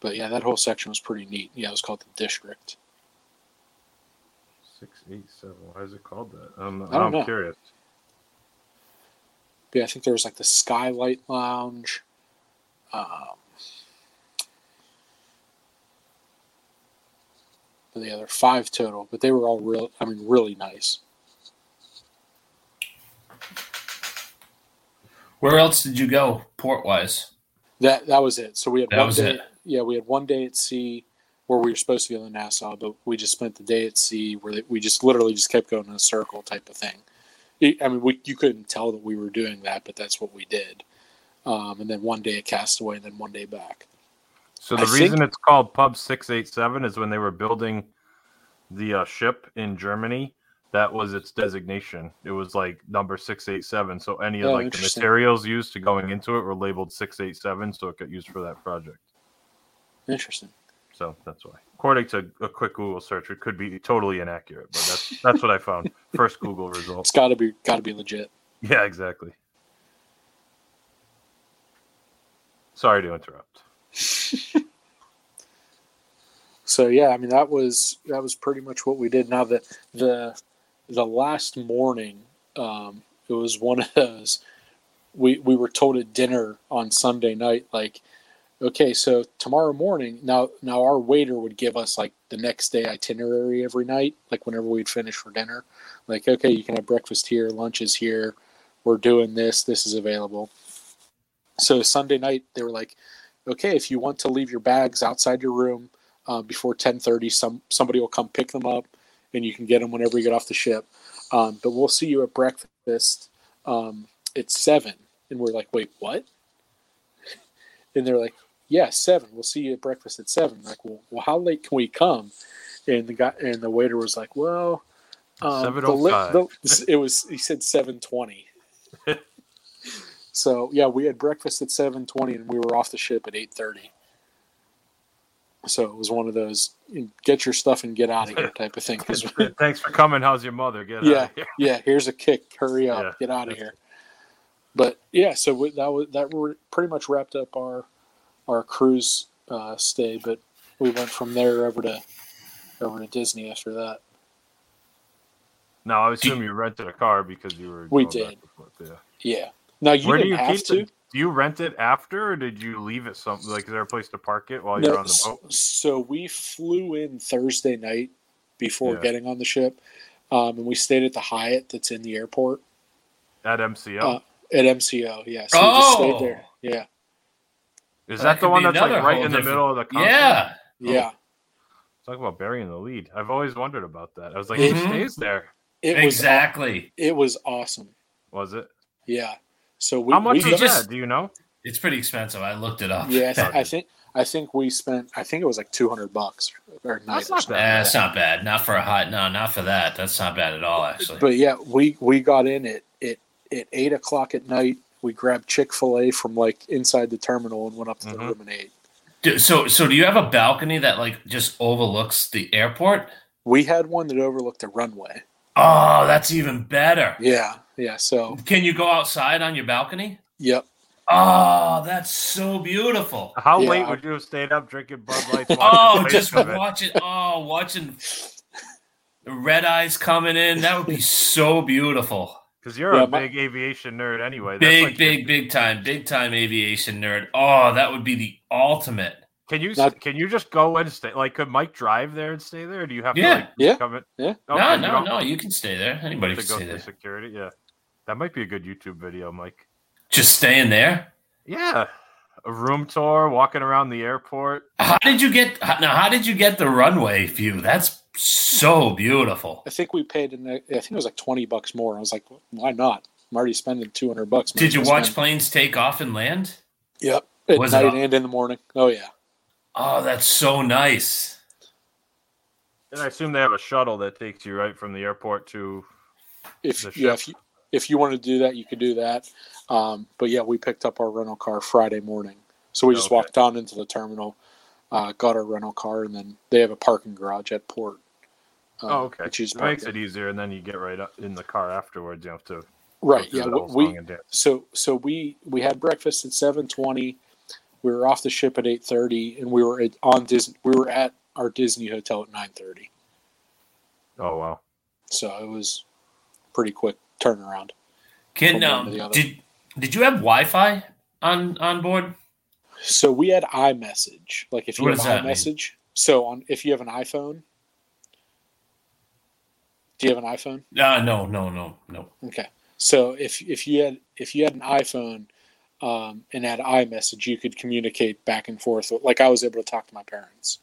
but yeah that whole section was pretty neat yeah it was called the district Six, eight, seven. Why is it called that? Um, I I'm know. curious. yeah, I think there was like the Skylight Lounge. Um, there are five total, but they were all real. I mean, really nice. Where else did you go port wise? That that was it. So we had That one was day. it. Yeah, we had one day at sea where we were supposed to go to Nassau, but we just spent the day at sea where we just literally just kept going in a circle type of thing. I I mean, we, you couldn't tell that we were doing that, but that's what we did. Um, and then one day at Castaway, and then one day back. So I the reason think- it's called Pub Six Eight Seven is when they were building the uh, ship in Germany. That was its designation. It was like number six eight seven. So any of Oh, like the materials used to going into it were labeled six eight seven, so it got used for that project. Interesting. So that's why. According to a quick Google search, it could be totally inaccurate, but that's that's what I found. *laughs* First Google result. It's got to be got to be legit. Yeah, exactly. Sorry to interrupt. *laughs* So yeah, I mean that was that was pretty much what we did. Now the the the last morning, um, it was one of those. We we were told at dinner on Sunday night, like, okay, so tomorrow morning. Now now our waiter would give us like the next day itinerary every night, like whenever we'd finish for dinner. Like, okay, you can have breakfast here, lunch is here. We're doing this. This is available. So Sunday night, they were like, okay, if you want to leave your bags outside your room uh, before 10:30, some somebody will come pick them up, and you can get them whenever you get off the ship. Um, but we'll see you at breakfast um, at seven, and we're like, wait, what? *laughs* And they're like, "Yeah, seven. We'll see you at breakfast at 7. Like, well, well, how late can we come? And the guy and the waiter was like, "Well, um, the li- 7:05. the- *laughs* it was he said seven twenty. So yeah, we had breakfast at seven twenty, and we were off the ship at eight thirty. So it was one of those get your stuff and get out of here type of thing. *laughs* Thanks for coming. How's your mother? Get yeah, out of here. yeah. Here's a kick. Hurry up. Yeah. Get out of here. But yeah, so we, that was that were pretty much wrapped up our our cruise uh, stay. But we went from there over to over to Disney after that. Now I assume you rented a car because you were. We did. forth, Yeah. Yeah. Now you Where do didn't you have keep to. it? Do you rent it after, or did you leave it something like? Is there a place to park it while No, you're on the boat? So we flew in Thursday night before Yeah. getting on the ship, um, and we stayed at the Hyatt that's in the airport At MCO. uh, at MCO. Yeah, so we just stayed Oh. there. Yeah, Is that that the one that's like right whole in the middle of the continent? Yeah. yeah. Talk about burying the lead. I've always wondered about that. I was like, Mhm. who stays there? It was exactly. it was awesome. Was it? Yeah. So we How much we was got- that? Do you know? It's pretty expensive. I looked it up. Yeah, *laughs* I, think I think we spent I think it was like two hundred bucks or night. That's not bad. Eh, it's not bad. Not for a hot. No, not for that. That's not bad at all. Actually. But yeah, we we got in at at, at eight o'clock at night. We grabbed Chick Fil A from like inside the terminal and went up to Mhm. the room and ate. Do- So, so do you have a balcony that like just overlooks the airport? We had one that overlooked the runway. Oh, that's even better. Yeah, yeah. So Can you go outside on your balcony? yep. Oh, that's so beautiful. How Yeah. late would you have stayed up drinking Bud Light? *laughs* Oh, just watching. Oh, watching the red eyes coming in. That would be so beautiful. Because you're Yeah, a my- big aviation nerd anyway. That's Big, like your- big, big time, big time aviation nerd. Oh, that would be the ultimate. Can you Not- can you just go and stay? Like, could Mike drive there and stay there? Or do you have Yeah. to like Yeah. come in? Yeah. Okay, no, no, don't no. You can stay there. Anybody have can go stay there. security. Yeah, that might be a good YouTube video, Mike. Just staying there. Yeah, a room tour, walking around the airport. How did you get how- now? How did you get the runway view? That's so beautiful. I think we paid. An, I think it was like twenty bucks more. I was like, why not? I'm already spending two hundred bucks. Did you watch spend- planes take off and land? Yep. At Was night all- and in the morning. Oh yeah. Oh, that's so nice. And I assume they have a shuttle that takes you right from the airport to. If The yeah, if you if you want to do that, you could do that. Um, but yeah, we picked up our rental car Friday morning, so we just Okay. walked down into the terminal, uh, got our rental car, and then they have a parking garage at port. uh, Oh, okay. Which is It makes it easier, and then you get right up in the car afterwards. You have to right. Yeah, we song and dance. so so we we had breakfast at seven twenty. We were off the ship at eight thirty, and we were at, on Disney. We were at our Disney hotel at nine thirty. Oh wow. So it was pretty quick turnaround. Can From one to the um, did did you have Wi-Fi on on board? So we had iMessage. Like if you What have does that mean? iMessage. So on if you have an iPhone. Do you have an iPhone? Uh, no, no, no, no. Okay. So if if you had if you had an iPhone um, and had iMessage, you could communicate back and forth. Like I was able to talk to my parents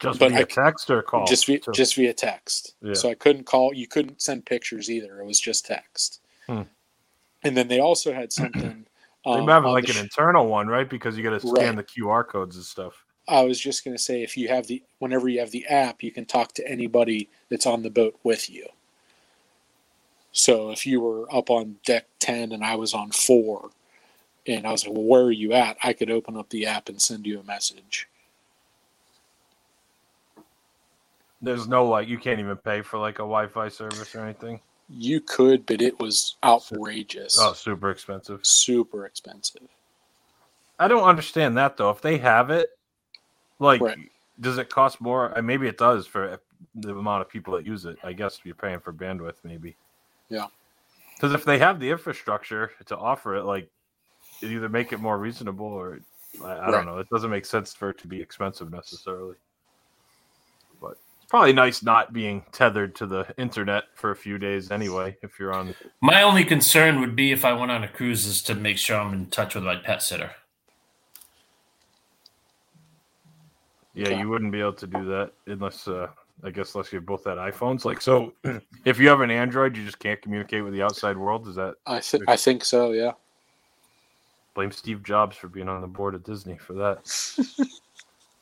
Just But via I- text or call. just via, too? just via text. Yeah. So I couldn't call. You couldn't send pictures either. It was just text. Hmm. And then they also had *clears throat* something. They um, have like an sh- internal one, right? Because you got to scan Right. the QR codes and stuff. I was just going to say, if you have the, whenever you have the app, you can talk to anybody that's on the boat with you. So if you were up on deck 10 and I was on four, and I was like, well, where are you at? I could open up the app and send you a message. There's no like you can't even pay for like a Wi-Fi service or anything. You could, but it was outrageous. Oh, super expensive. Super expensive. I don't understand that though. If they have it, like, Right. does it cost more? Maybe it does for the amount of people that use it. I guess you're paying for bandwidth, maybe. Yeah. Because if they have the infrastructure to offer it, like, it either make it more reasonable or I, I Right. don't know. It doesn't make sense for it to be expensive necessarily. But it's probably nice not being tethered to the internet for a few days anyway. If you're on, My only concern would be if I went on a cruise is to make sure I'm in touch with my pet sitter. yeah, Okay. you wouldn't be able to do that unless, uh, I guess, unless you both had iPhones. Like, so *clears throat* if you have an Android, you just can't communicate with the outside world. Is that I, th- I think so, yeah. Blame Steve Jobs for being on the board at Disney for that. *laughs*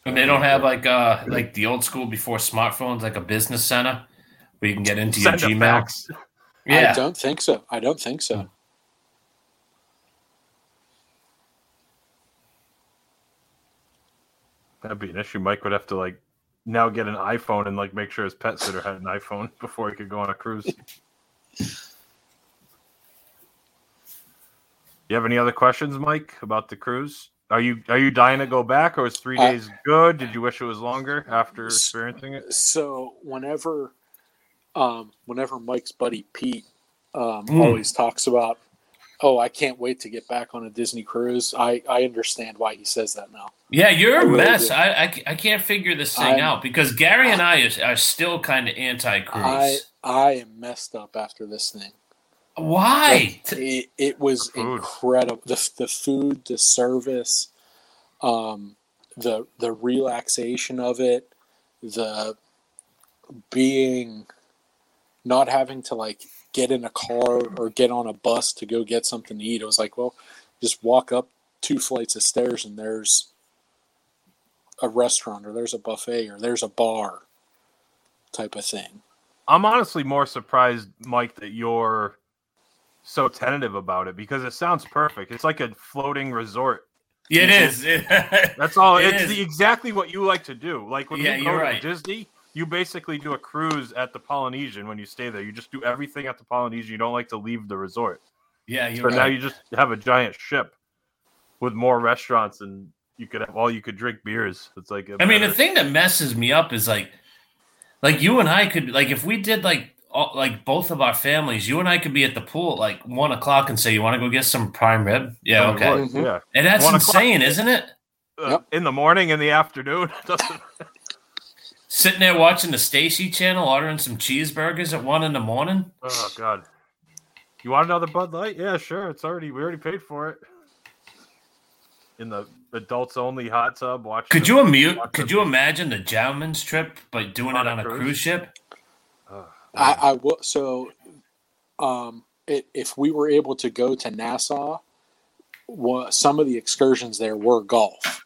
And they don't have like uh like the old school before smartphones, like a business center where you can get into your Send a Gmail. fax. I don't think so. I don't think so. That'd be an issue. Mike would have to like now get an iPhone and like make sure his pet sitter had an iPhone *laughs* before he could go on a cruise. you have any other questions, Mike, about the cruise? Are you are you dying to go back, or is three Uh, days good? Did you wish it was longer after experiencing it? So whenever, um, whenever Mike's buddy Pete um, Mm. always talks about, oh, I can't wait to get back on a Disney cruise. I I understand why he says that now. Yeah, you're I a really mess. do. I, I, I can't figure this thing I'm- out because Gary and I are, are still kind of anti cruise. I am messed up after this thing. Why? Like, it, it was Food. incredible. The the food, the service, um, the the relaxation of it, the being not having to like get in a car or get on a bus to go get something to eat. It was like, well, just walk up two flights of stairs and there's a restaurant or there's a buffet or there's a bar type of thing. I'm honestly more surprised, Mike, that you're so tentative about it because it sounds perfect. It's like a floating resort. Yeah, it is. *laughs* That's all. It it's is. the, exactly what you like to do. Like when Yeah, you go you're to right. Disney, you basically do a cruise at the Polynesian when you stay there. You just do everything at the Polynesian. You don't like to leave the resort. yeah, So you're now right. you just have a giant ship with more restaurants and you could have all you could drink beers. It's like a I mean, the thing that messes me up is like, like you and I could like if we did like all, like both of our families, you and I could be at the pool at like one o'clock and say, "You want to go get some prime rib?" Yeah, okay. right, Mhm. Yeah. And that's One o'clock. insane, isn't it? Uh, Yep. In the morning, in the afternoon. *laughs* *laughs* It doesn't- Sitting there watching the Stacy channel, ordering some cheeseburgers at one in the morning. oh God. You want another Bud Light? Yeah, sure. It's already we already paid for it. In the adults only hot tub. Watch. Could the- you imute? watch Could you imagine the gentleman's trip, but doing On it on a cruise? cruise ship? I, I will. So, um, it, if we were able to go to Nassau, wa- some of the excursions there were golf.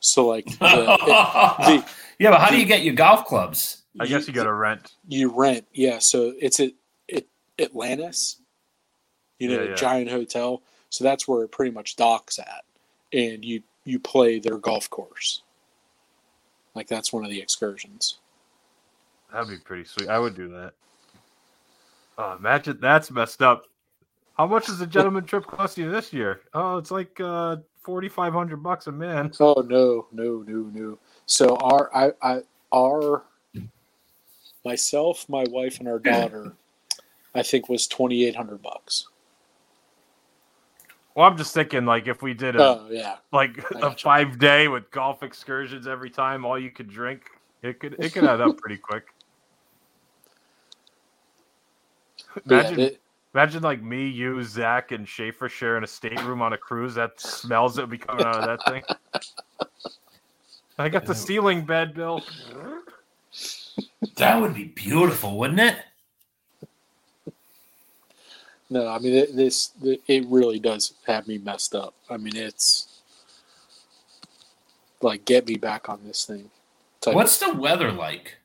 So, like the, the *laughs* yeah, but how do you get your golf clubs? I guess you got to rent. you rent, yeah. So it's at it Atlantis, you know, Yeah, the yeah. giant hotel. So that's where it pretty much docks at, and you you play their golf course. Like that's one of the excursions. That'd be pretty sweet. I would do that. Oh, imagine that's messed up. How much does a gentleman trip cost you this year? Oh, it's like uh forty five hundred bucks a man. Oh no, no, no, no. So our I, I our myself, my wife, and our daughter, I think was twenty eight hundred bucks. Well, I'm just thinking like if we did a Oh yeah, like I a five day with golf excursions every time, all you could drink, it could it could add up pretty quick. *laughs* But yeah, Imagine, it- imagine like me, you, Zach, and Schaefer sharing a stateroom on a cruise. That smells that would be coming out of that thing. *laughs* I got the ceiling bed, Bill. That would be beautiful, wouldn't it? no, I mean it, this it really does have me messed up. I mean it's like get me back on this thing. type of- What's the weather like?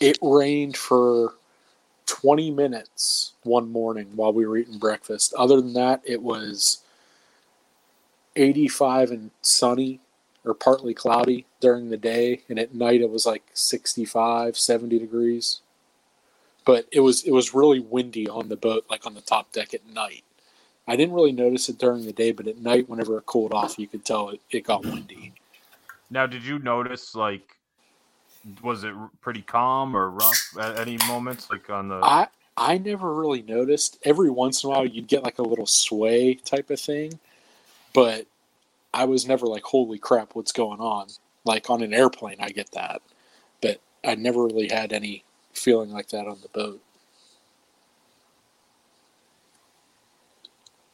it rained for 20 minutes one morning while we were eating breakfast. Other than that, it was 85 and sunny or partly cloudy during the day and at night it was like 65, 70 degrees. But it was it was really windy on the boat like on the top deck at night. I didn't really notice it during the day, but at night whenever it cooled off, you could tell it, it got windy. Now, did you notice like was it pretty calm or rough at any moments, like on the? I I never really noticed. Every once in a while, you'd get like a little sway type of thing, but I was never like, "Holy crap, what's going on?" Like on an airplane, I get that, but I never really had any feeling like that on the boat.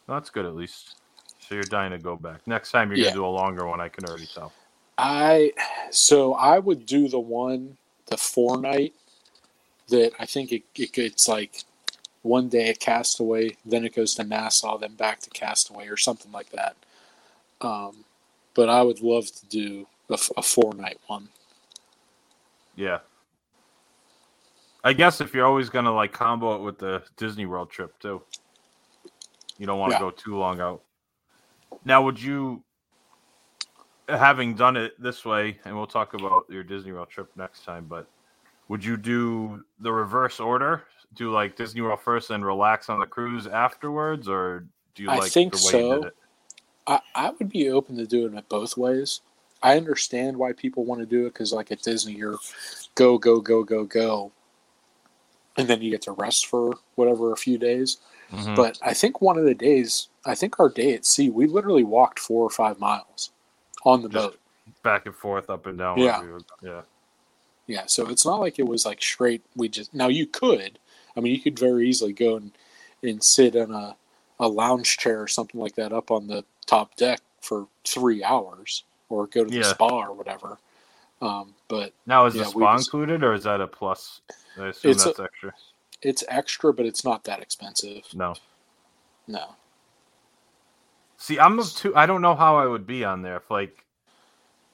That's good at least. So you're dying to go back. Next time you're Yeah. gonna do a longer one. I can already tell. I so I would do the one the four night that I think it, it it's like one day at Castaway, then it goes to Nassau, then back to Castaway, or something like that. Um, but I would love to do a four night one. Yeah. I guess if you're always gonna like combo it with the Disney World trip too, you don't want to Yeah. go too long out. Now, would you, having done it this way, and we'll talk about your Disney World trip next time, but would you do the reverse order? Do like Disney World first and relax on the cruise afterwards, or do you I like think the way you so. I, I would be open to doing it both ways. I understand why people want to do it because, like at Disney, you're go, go, go, go, go. And then you get to rest for whatever, a few days. Mhm. But I think one of the days, I think our day at sea, we literally walked four or five miles on the Just- boat. Back and forth, up and down. Yeah. were- yeah. Yeah, so it's not like it was like straight. We just now you could, I mean, you could very easily go and, and sit in a, a lounge chair or something like that up on the top deck for three hours, or go to the Yeah. spa or whatever. Um, but Now, is Yeah, the spa included, or is that a plus? I assume It's a- that's extra. it's extra, but it's not that expensive. No. No, See, I'm of two. I don't know how I would be on there. If like,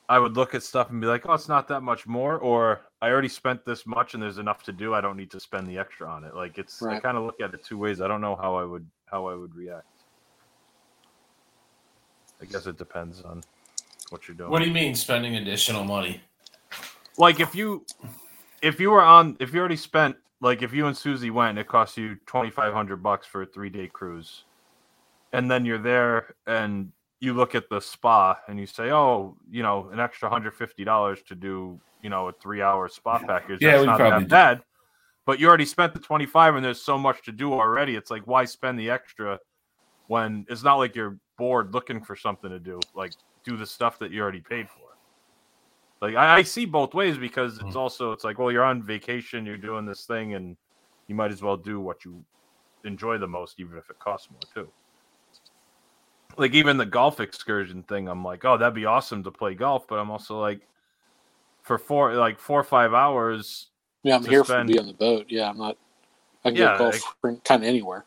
I would look at stuff and be like, "Oh, it's not that much more," or "I already spent this much and there's enough to do. I don't need to spend the extra on it." Like, it's I kind of look at it two ways. I don't know how I would how I would react. I guess it depends on what you're doing. What do you mean spending additional money? like if you if you were on if you already spent like if you and Susie went, it cost you twenty five hundred bucks for a three day cruise, and then you're there and you look at the spa and you say, oh, you know, an extra hundred fifty dollars to do you know a three hour spa package. Yeah, That's we not probably that do. bad. But you already spent the twenty five and there's so much to do already. It's like why spend the extra when it's not like you're bored looking for something to do. Like do the stuff that you already paid for. Like I, I see both ways because it's mm-hmm. also it's like well you're on vacation you're doing this thing and you might as well do what you enjoy the most even if it costs more too. Like even the golf excursion thing I'm like oh that'd be awesome to play golf but I'm also like for four like four or five hours yeah, I'm here spend- for be on the boat. Yeah, I'm not. I can Yeah, go golf kind of anywhere.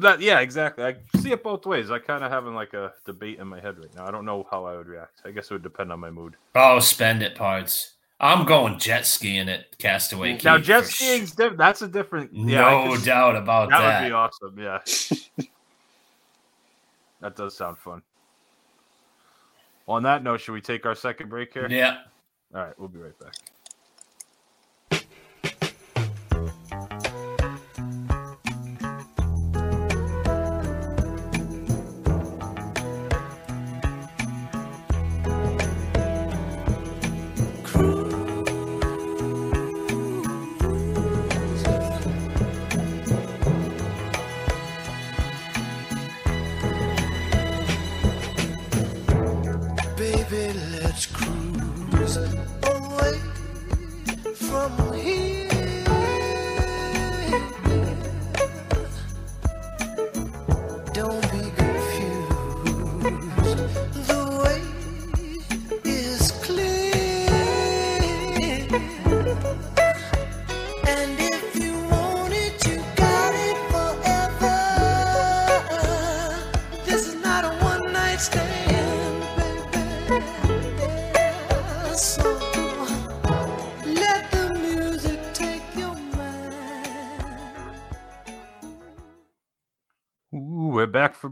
That yeah exactly I see it both ways I kind of having like a debate in my head right now I don't know how I would react I guess it would depend on my mood. Oh, spend it parts. I'm going jet skiing at Castaway Cay. now jet skiing's sh- diff- that's a different yeah no could- doubt about That, that. would be awesome. Yeah. *laughs* that does sound fun. On that note, should we take our second break here? Yeah. All right, we'll be right back.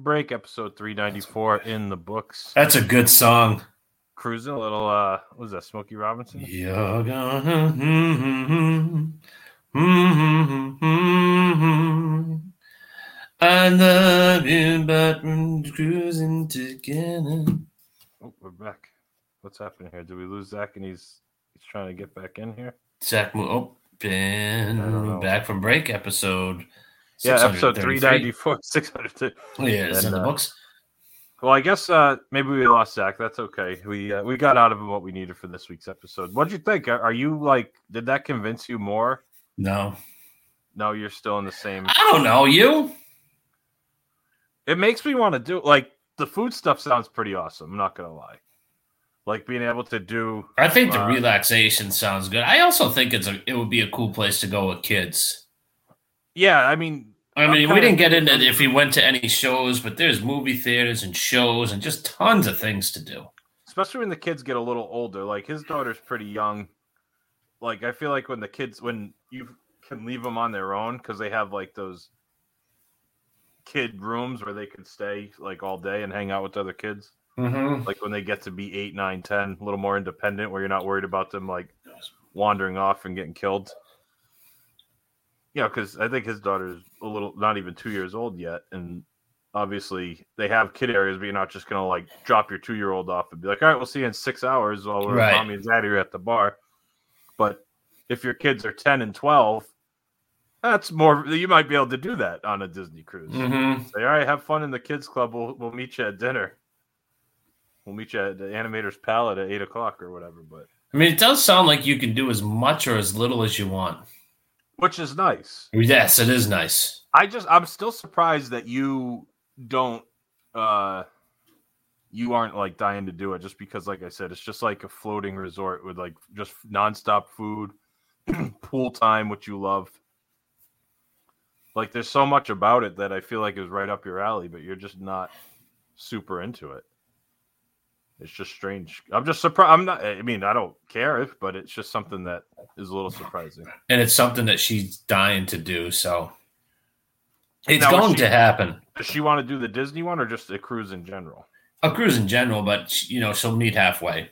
Break. Episode 394 in the books. That's a good song. Cruising a little, uh, what was that, Smokey Robinson? Gonna. mm-hmm, mm-hmm, mm-hmm. I love you, but we're cruising together. Oh, we're back. What's happening here? Did we lose Zach and he's he's trying to get back in here? Zach, oh, been back from break episode. Yeah, episode 394, *laughs* 602. Yeah, it's in the uh, books. Well, I guess uh, maybe we lost Zach. That's okay. We uh, we got out of what we needed for this week's episode. What'd you think? Are are you like? Did that convince you more? No, No, you're still in the same. I don't know you. It makes me want to do like the food stuff. Sounds pretty awesome. I'm not gonna lie. Like being able to do. I think the Uh, relaxation sounds good. I also think it's a it would be a cool place to go with kids. Yeah, I mean, I mean, we didn't get into if he went to any shows, but there's movie theaters and shows and just tons of things to do. especially when the kids get a little older. Like his daughter's pretty young. Like I feel like when the kids when you can leave them on their own because they have like those kid rooms where they can stay like all day and hang out with other kids. Mm-hmm. Like when they get to be eight, nine, ten, a little more independent, where you're not worried about them like wandering off and getting killed. Yeah, because I think his daughter's a little not even two years old yet, and obviously they have kid areas, but you're not just gonna like drop your two year old off and be like, all right, we'll see you in six hours while we're Right. mommy and daddy are at the bar. But if your kids are ten and twelve, that's more. You might be able to do that on a Disney cruise. Mm-hmm. Say, all right, have fun in the kids club. We'll we'll meet you at dinner. We'll meet you at the Animator's Palate at eight o'clock or whatever. But I mean, it does sound like you can do as much or as little as you want. Which is nice. Yes, it is nice. I just I'm still surprised that you don't uh you aren't like dying to do it just because like I said it's just like a floating resort with like just nonstop food, *clears throat* pool time which you love. Like there's so much about it that I feel like is right up your alley but you're just not super into it. It's just strange. I'm just surprised. I'm not. I mean, I don't care if, but it's just something that is a little surprising. And it's something that she's dying to do. So it's Now, going she- to happen. Does she want to do the Disney one or just a cruise in general? A cruise in general, but you know, she'll meet halfway.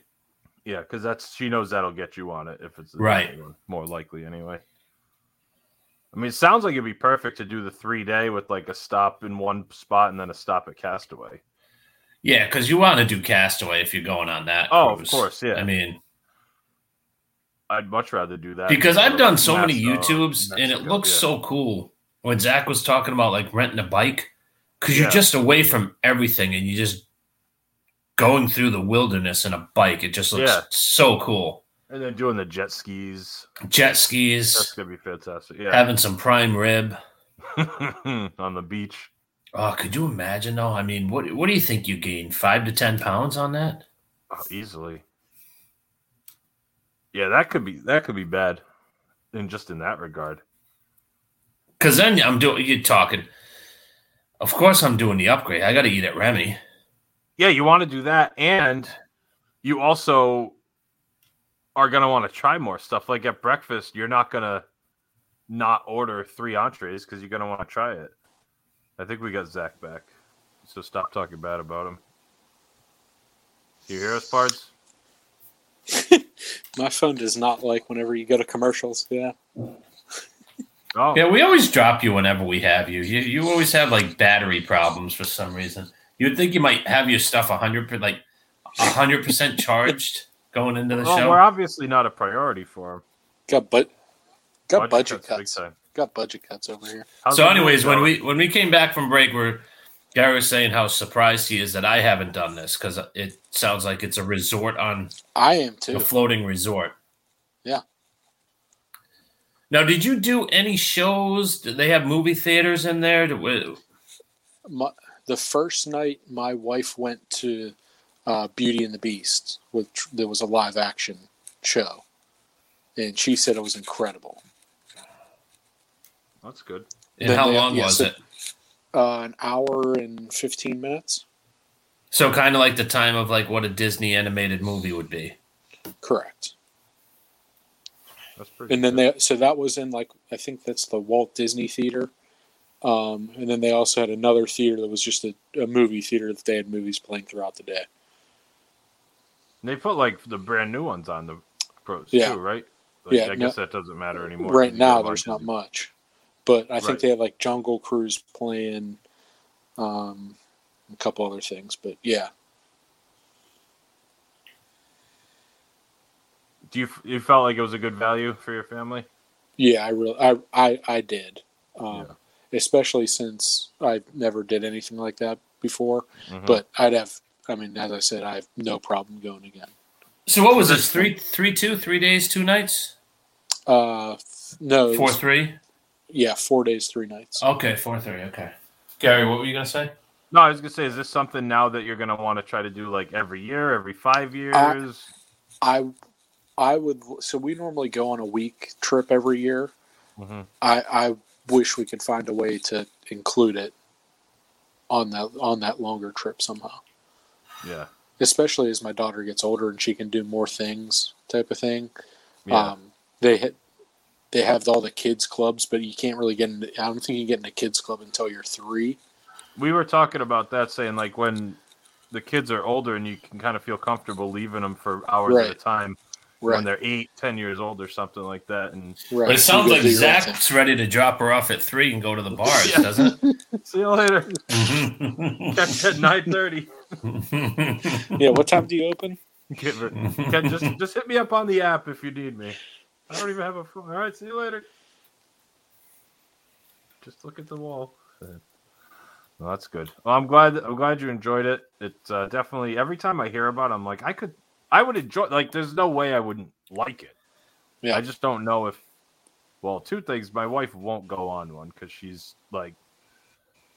Yeah, because that's she knows that'll get you on it if it's Right. One, more likely anyway. I mean, it sounds like it'd be perfect to do the three day with like a stop in one spot and then a stop at Castaway. Yeah, because you want to do Castaway if you're going on that. Oh, of course, yeah. I mean, I'd much rather do that because I've done so many YouTubes and it looks yeah. so cool. When Zach was talking about like renting a bike, because you're just away from everything and you're just going through the wilderness in a bike. It just looks Yeah. so cool. and then doing the jet skis. Jet skis, That's gonna be fantastic. Yeah, having some prime rib. *laughs* on the beach. Oh, could you imagine though? I mean, what what do you think you gained? Five to ten pounds on that? Oh, easily. Yeah, that could be that could be bad, in just in that regard. Because then I'm doing. You're talking. Of course, I'm doing the upgrade. I got to eat at Remy. Yeah, you want to do that, and you also are gonna want to try more stuff. Like at breakfast, you're not gonna not order three entrees because you're gonna want to try it. I think we got Zach back, so stop talking bad about him. Do You hear us, Pards? *laughs* My phone does not like whenever you go to commercials. Yeah. Oh, Yeah, we always drop you whenever we have you. You you always have like battery problems for some reason. You'd think you might have your stuff hundred per like hundred percent *laughs* charged going into the well, show. we're obviously not a priority for him. Got but got budget, big cuts. time. Got budget cuts over here. How's so, anyways, when we when we came back from break, we're Gary was saying how surprised he is that I haven't done this because it sounds like it's a resort on I am too. a too. floating resort. Yeah. Now, did you do any shows? Did they have movie theaters in there? My, the first night my wife went to uh, Beauty and the Beast, which there was a live action show, and she said it was incredible. That's good. And Then how they- long yeah, was so- it? Uh, an hour and fifteen minutes. So kind of like the time of like what a Disney animated movie would be. Correct. That's pretty. And then good. they so that was in like I think that's the Walt Disney Theater. Um, and then they also had another theater that was just a, a movie theater that they had movies playing throughout the day. they put like the brand new ones on the pros Yeah. too, right? Like, Yeah, I no- guess that doesn't matter anymore. Right now, there's not Disney. much, but I think Right. they have like Jungle Cruise playing, um, a couple other things. But yeah, Do you you felt like it was a good value for your family? yeah, I really, I, I, I did, um, Yeah. especially since I never did anything like that before. Mhm. But I'd have, I mean, as I said, I have no problem going again. So what was this? Three, three, two, three days, two nights, Uh, no, four, three. Yeah, four days, three nights. Okay, four, three. Okay. Gary, what were you gonna say? No, I was gonna say, is this something now that you're gonna want to try to do like every year, every five years? I I would so we normally go on a week trip every year. Mhm. I I wish we could find a way to include it on that on that longer trip somehow. Yeah. Especially as my daughter gets older and she can do more things, type of thing. Yeah. Um, they hit, they have all the kids clubs, but you can't really get into. I don't think you get in a kids club until you're three. we were talking about that, saying like when the kids are older and you can kind of feel comfortable leaving them for hours at a time Right. when they're eight, ten years old or something like that. And Right. But it sounds like go do your own thing. Zach's ready to drop her off at three and go to the *laughs* bars, Yeah. doesn't *laughs* see you later. it? *laughs* Catch at nine thirty. Yeah. What time do you open? Give her, just just hit me up on the app if you need me. I don't even have a phone. All right, see you later. Just look at the wall. Well, that's good. Well, I'm glad. I'm glad you enjoyed it. It's uh, definitely every time I hear about, it, I'm like, I could, I would enjoy. Like, there's no way I wouldn't like it. Yeah. I just don't know if. Well, two things. My wife won't go on one because she's like,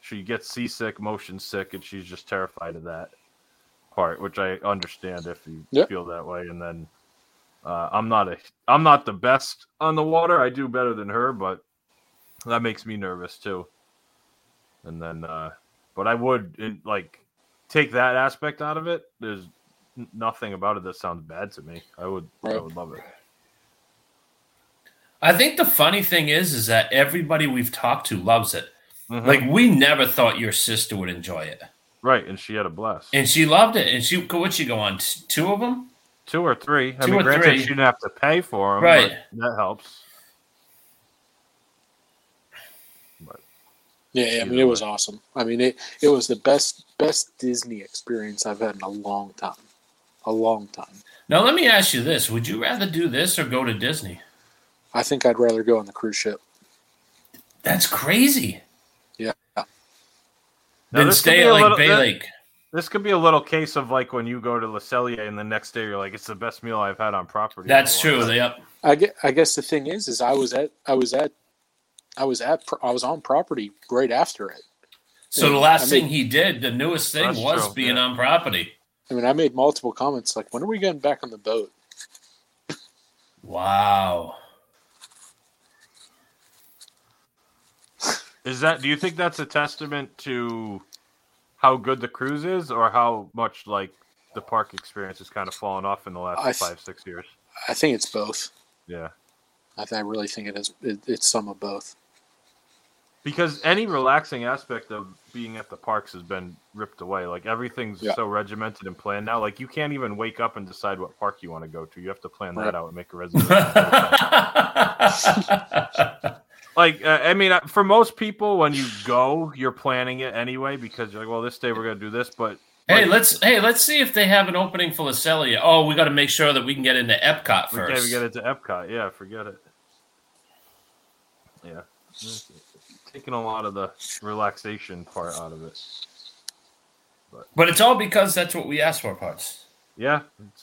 she gets seasick, motion sick, and she's just terrified of that part, which I understand if you Yep. feel that way. And then uh, I'm not a, I'm not the best on the water. I do better than her, but that makes me nervous too. And then, uh, but I would like take that aspect out of it. There's nothing about it that sounds bad to me. I would, I would love it. I think the funny thing is, is that everybody we've talked to loves it. Mhm. Like we never thought your sister would enjoy it, right, and she had a blast. and she loved it. And she, what'd she go on? Two of them? Two or three. I Two mean, or granted, three. she didn't have to pay for them, Right. That helps. But Yeah, I mean Either it was awesome. I mean it it was the best best Disney experience I've had in a long time. A long time. Now let me ask you this: Would you rather do this or go to Disney? I think I'd rather go on the cruise ship. That's crazy. Yeah. Now, Then stay at a like little- Bay that- Lake. This could be a little case of like when you go to Le Cellier and the next day you're like, it's the best meal I've had on property. That's true. time." Yep. I get, I guess the thing is is I was at I was at I was at I was on property right after it. So the last I mean- thing he did, the newest thing was true, being yeah. on property. I mean I made multiple comments like when are we getting back on the boat? Wow. Is that? Do you think that's a testament to how good the cruise is, or how much like the park experience has kind of fallen off in the last I th- five six years? I think it's both. Yeah, I, th- I really think it is it, it's some of both. because any relaxing aspect of being at the parks has been ripped away. Like everything's Yeah. so regimented and planned now. Like you can't even wake up and decide what park you want to go to. You have to plan Right. that out and make a reservation. *laughs* *laughs* like uh, I mean, uh, for most people, when you go, you're planning it anyway because you're like, well, this day we're gonna do this, but hey, like, let's hey, let's see if they have an opening for Le Cellier. Oh, we got to make sure that we can get into Epcot we can't get into Epcot. Yeah, forget it. Yeah, taking a lot of the relaxation part out of it. But but it's all because that's what we asked for, parts. Yeah,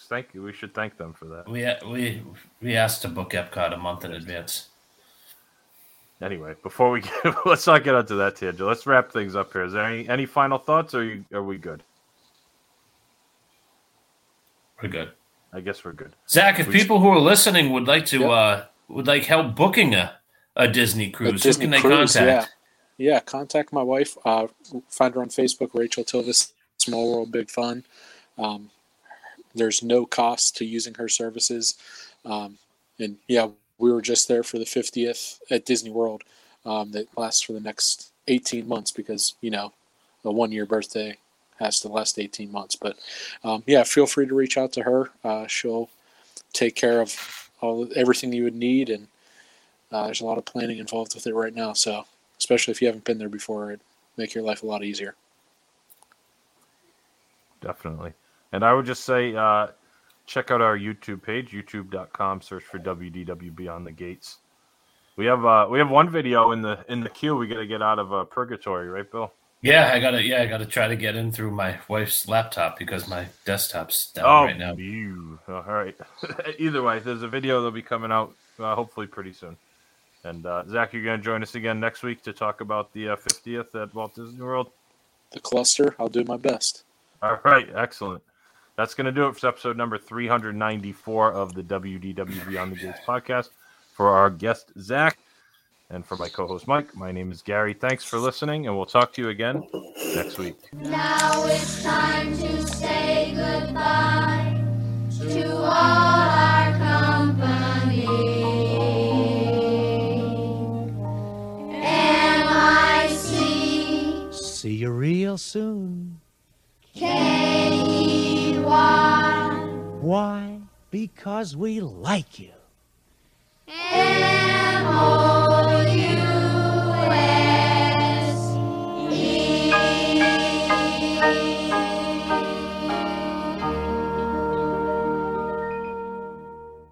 thank you. We should thank them for that. We we we asked to book Epcot a month in advance. Anyway, before we *laughs* get, let's not get onto that tangent. Let's wrap things up here. Is there any any final thoughts, or are, you, are we good? We're good. I guess we're good. Zach, if We- people who are listening would like to Yep. uh would like help booking a, a Disney A cruise, Disney who can they contact? Yeah. yeah, contact my wife. Uh, find her on Facebook, Rachel Tilvis, Small World Big Fun. Um, there's no cost to using her services. Um, and yeah, we were just there for the 50th at Disney World. Um, that lasts for the next 18 months because you know a one year birthday has to last 18 months. But um, yeah, feel free to reach out to her. Uh, she'll take care of all everything you would need and uh, there's a lot of planning involved with it right now, so especially if you haven't been there before, it'd make your life a lot easier. Definitely. And I would just say, uh, check out our YouTube page, youtube.com, search for WDW Beyond the Gates. We have uh, we have one video in the in the queue. We got to get out of uh, purgatory, right, Bill? Yeah, I gotta yeah, I gotta try to get in through my wife's laptop because my desktop's down oh, right now. you. Oh, all right. *laughs* Either way, there's a video that'll be coming out uh, hopefully pretty soon. And uh, Zach, you're going to join us again next week to talk about the uh, 50th at Walt Disney World. The cluster, I'll do my best. All right, excellent. That's going to do it for episode number 394 of the WDW Beyond the Gates podcast. For our guest, Zach, And for my co host Mike, my name is Gary. Thanks for listening, and we'll talk to you again next week. Now it's time to say goodbye to all our company. M-I-C See you real soon. K-E-Y why? Why? Because we like you. M-O-U.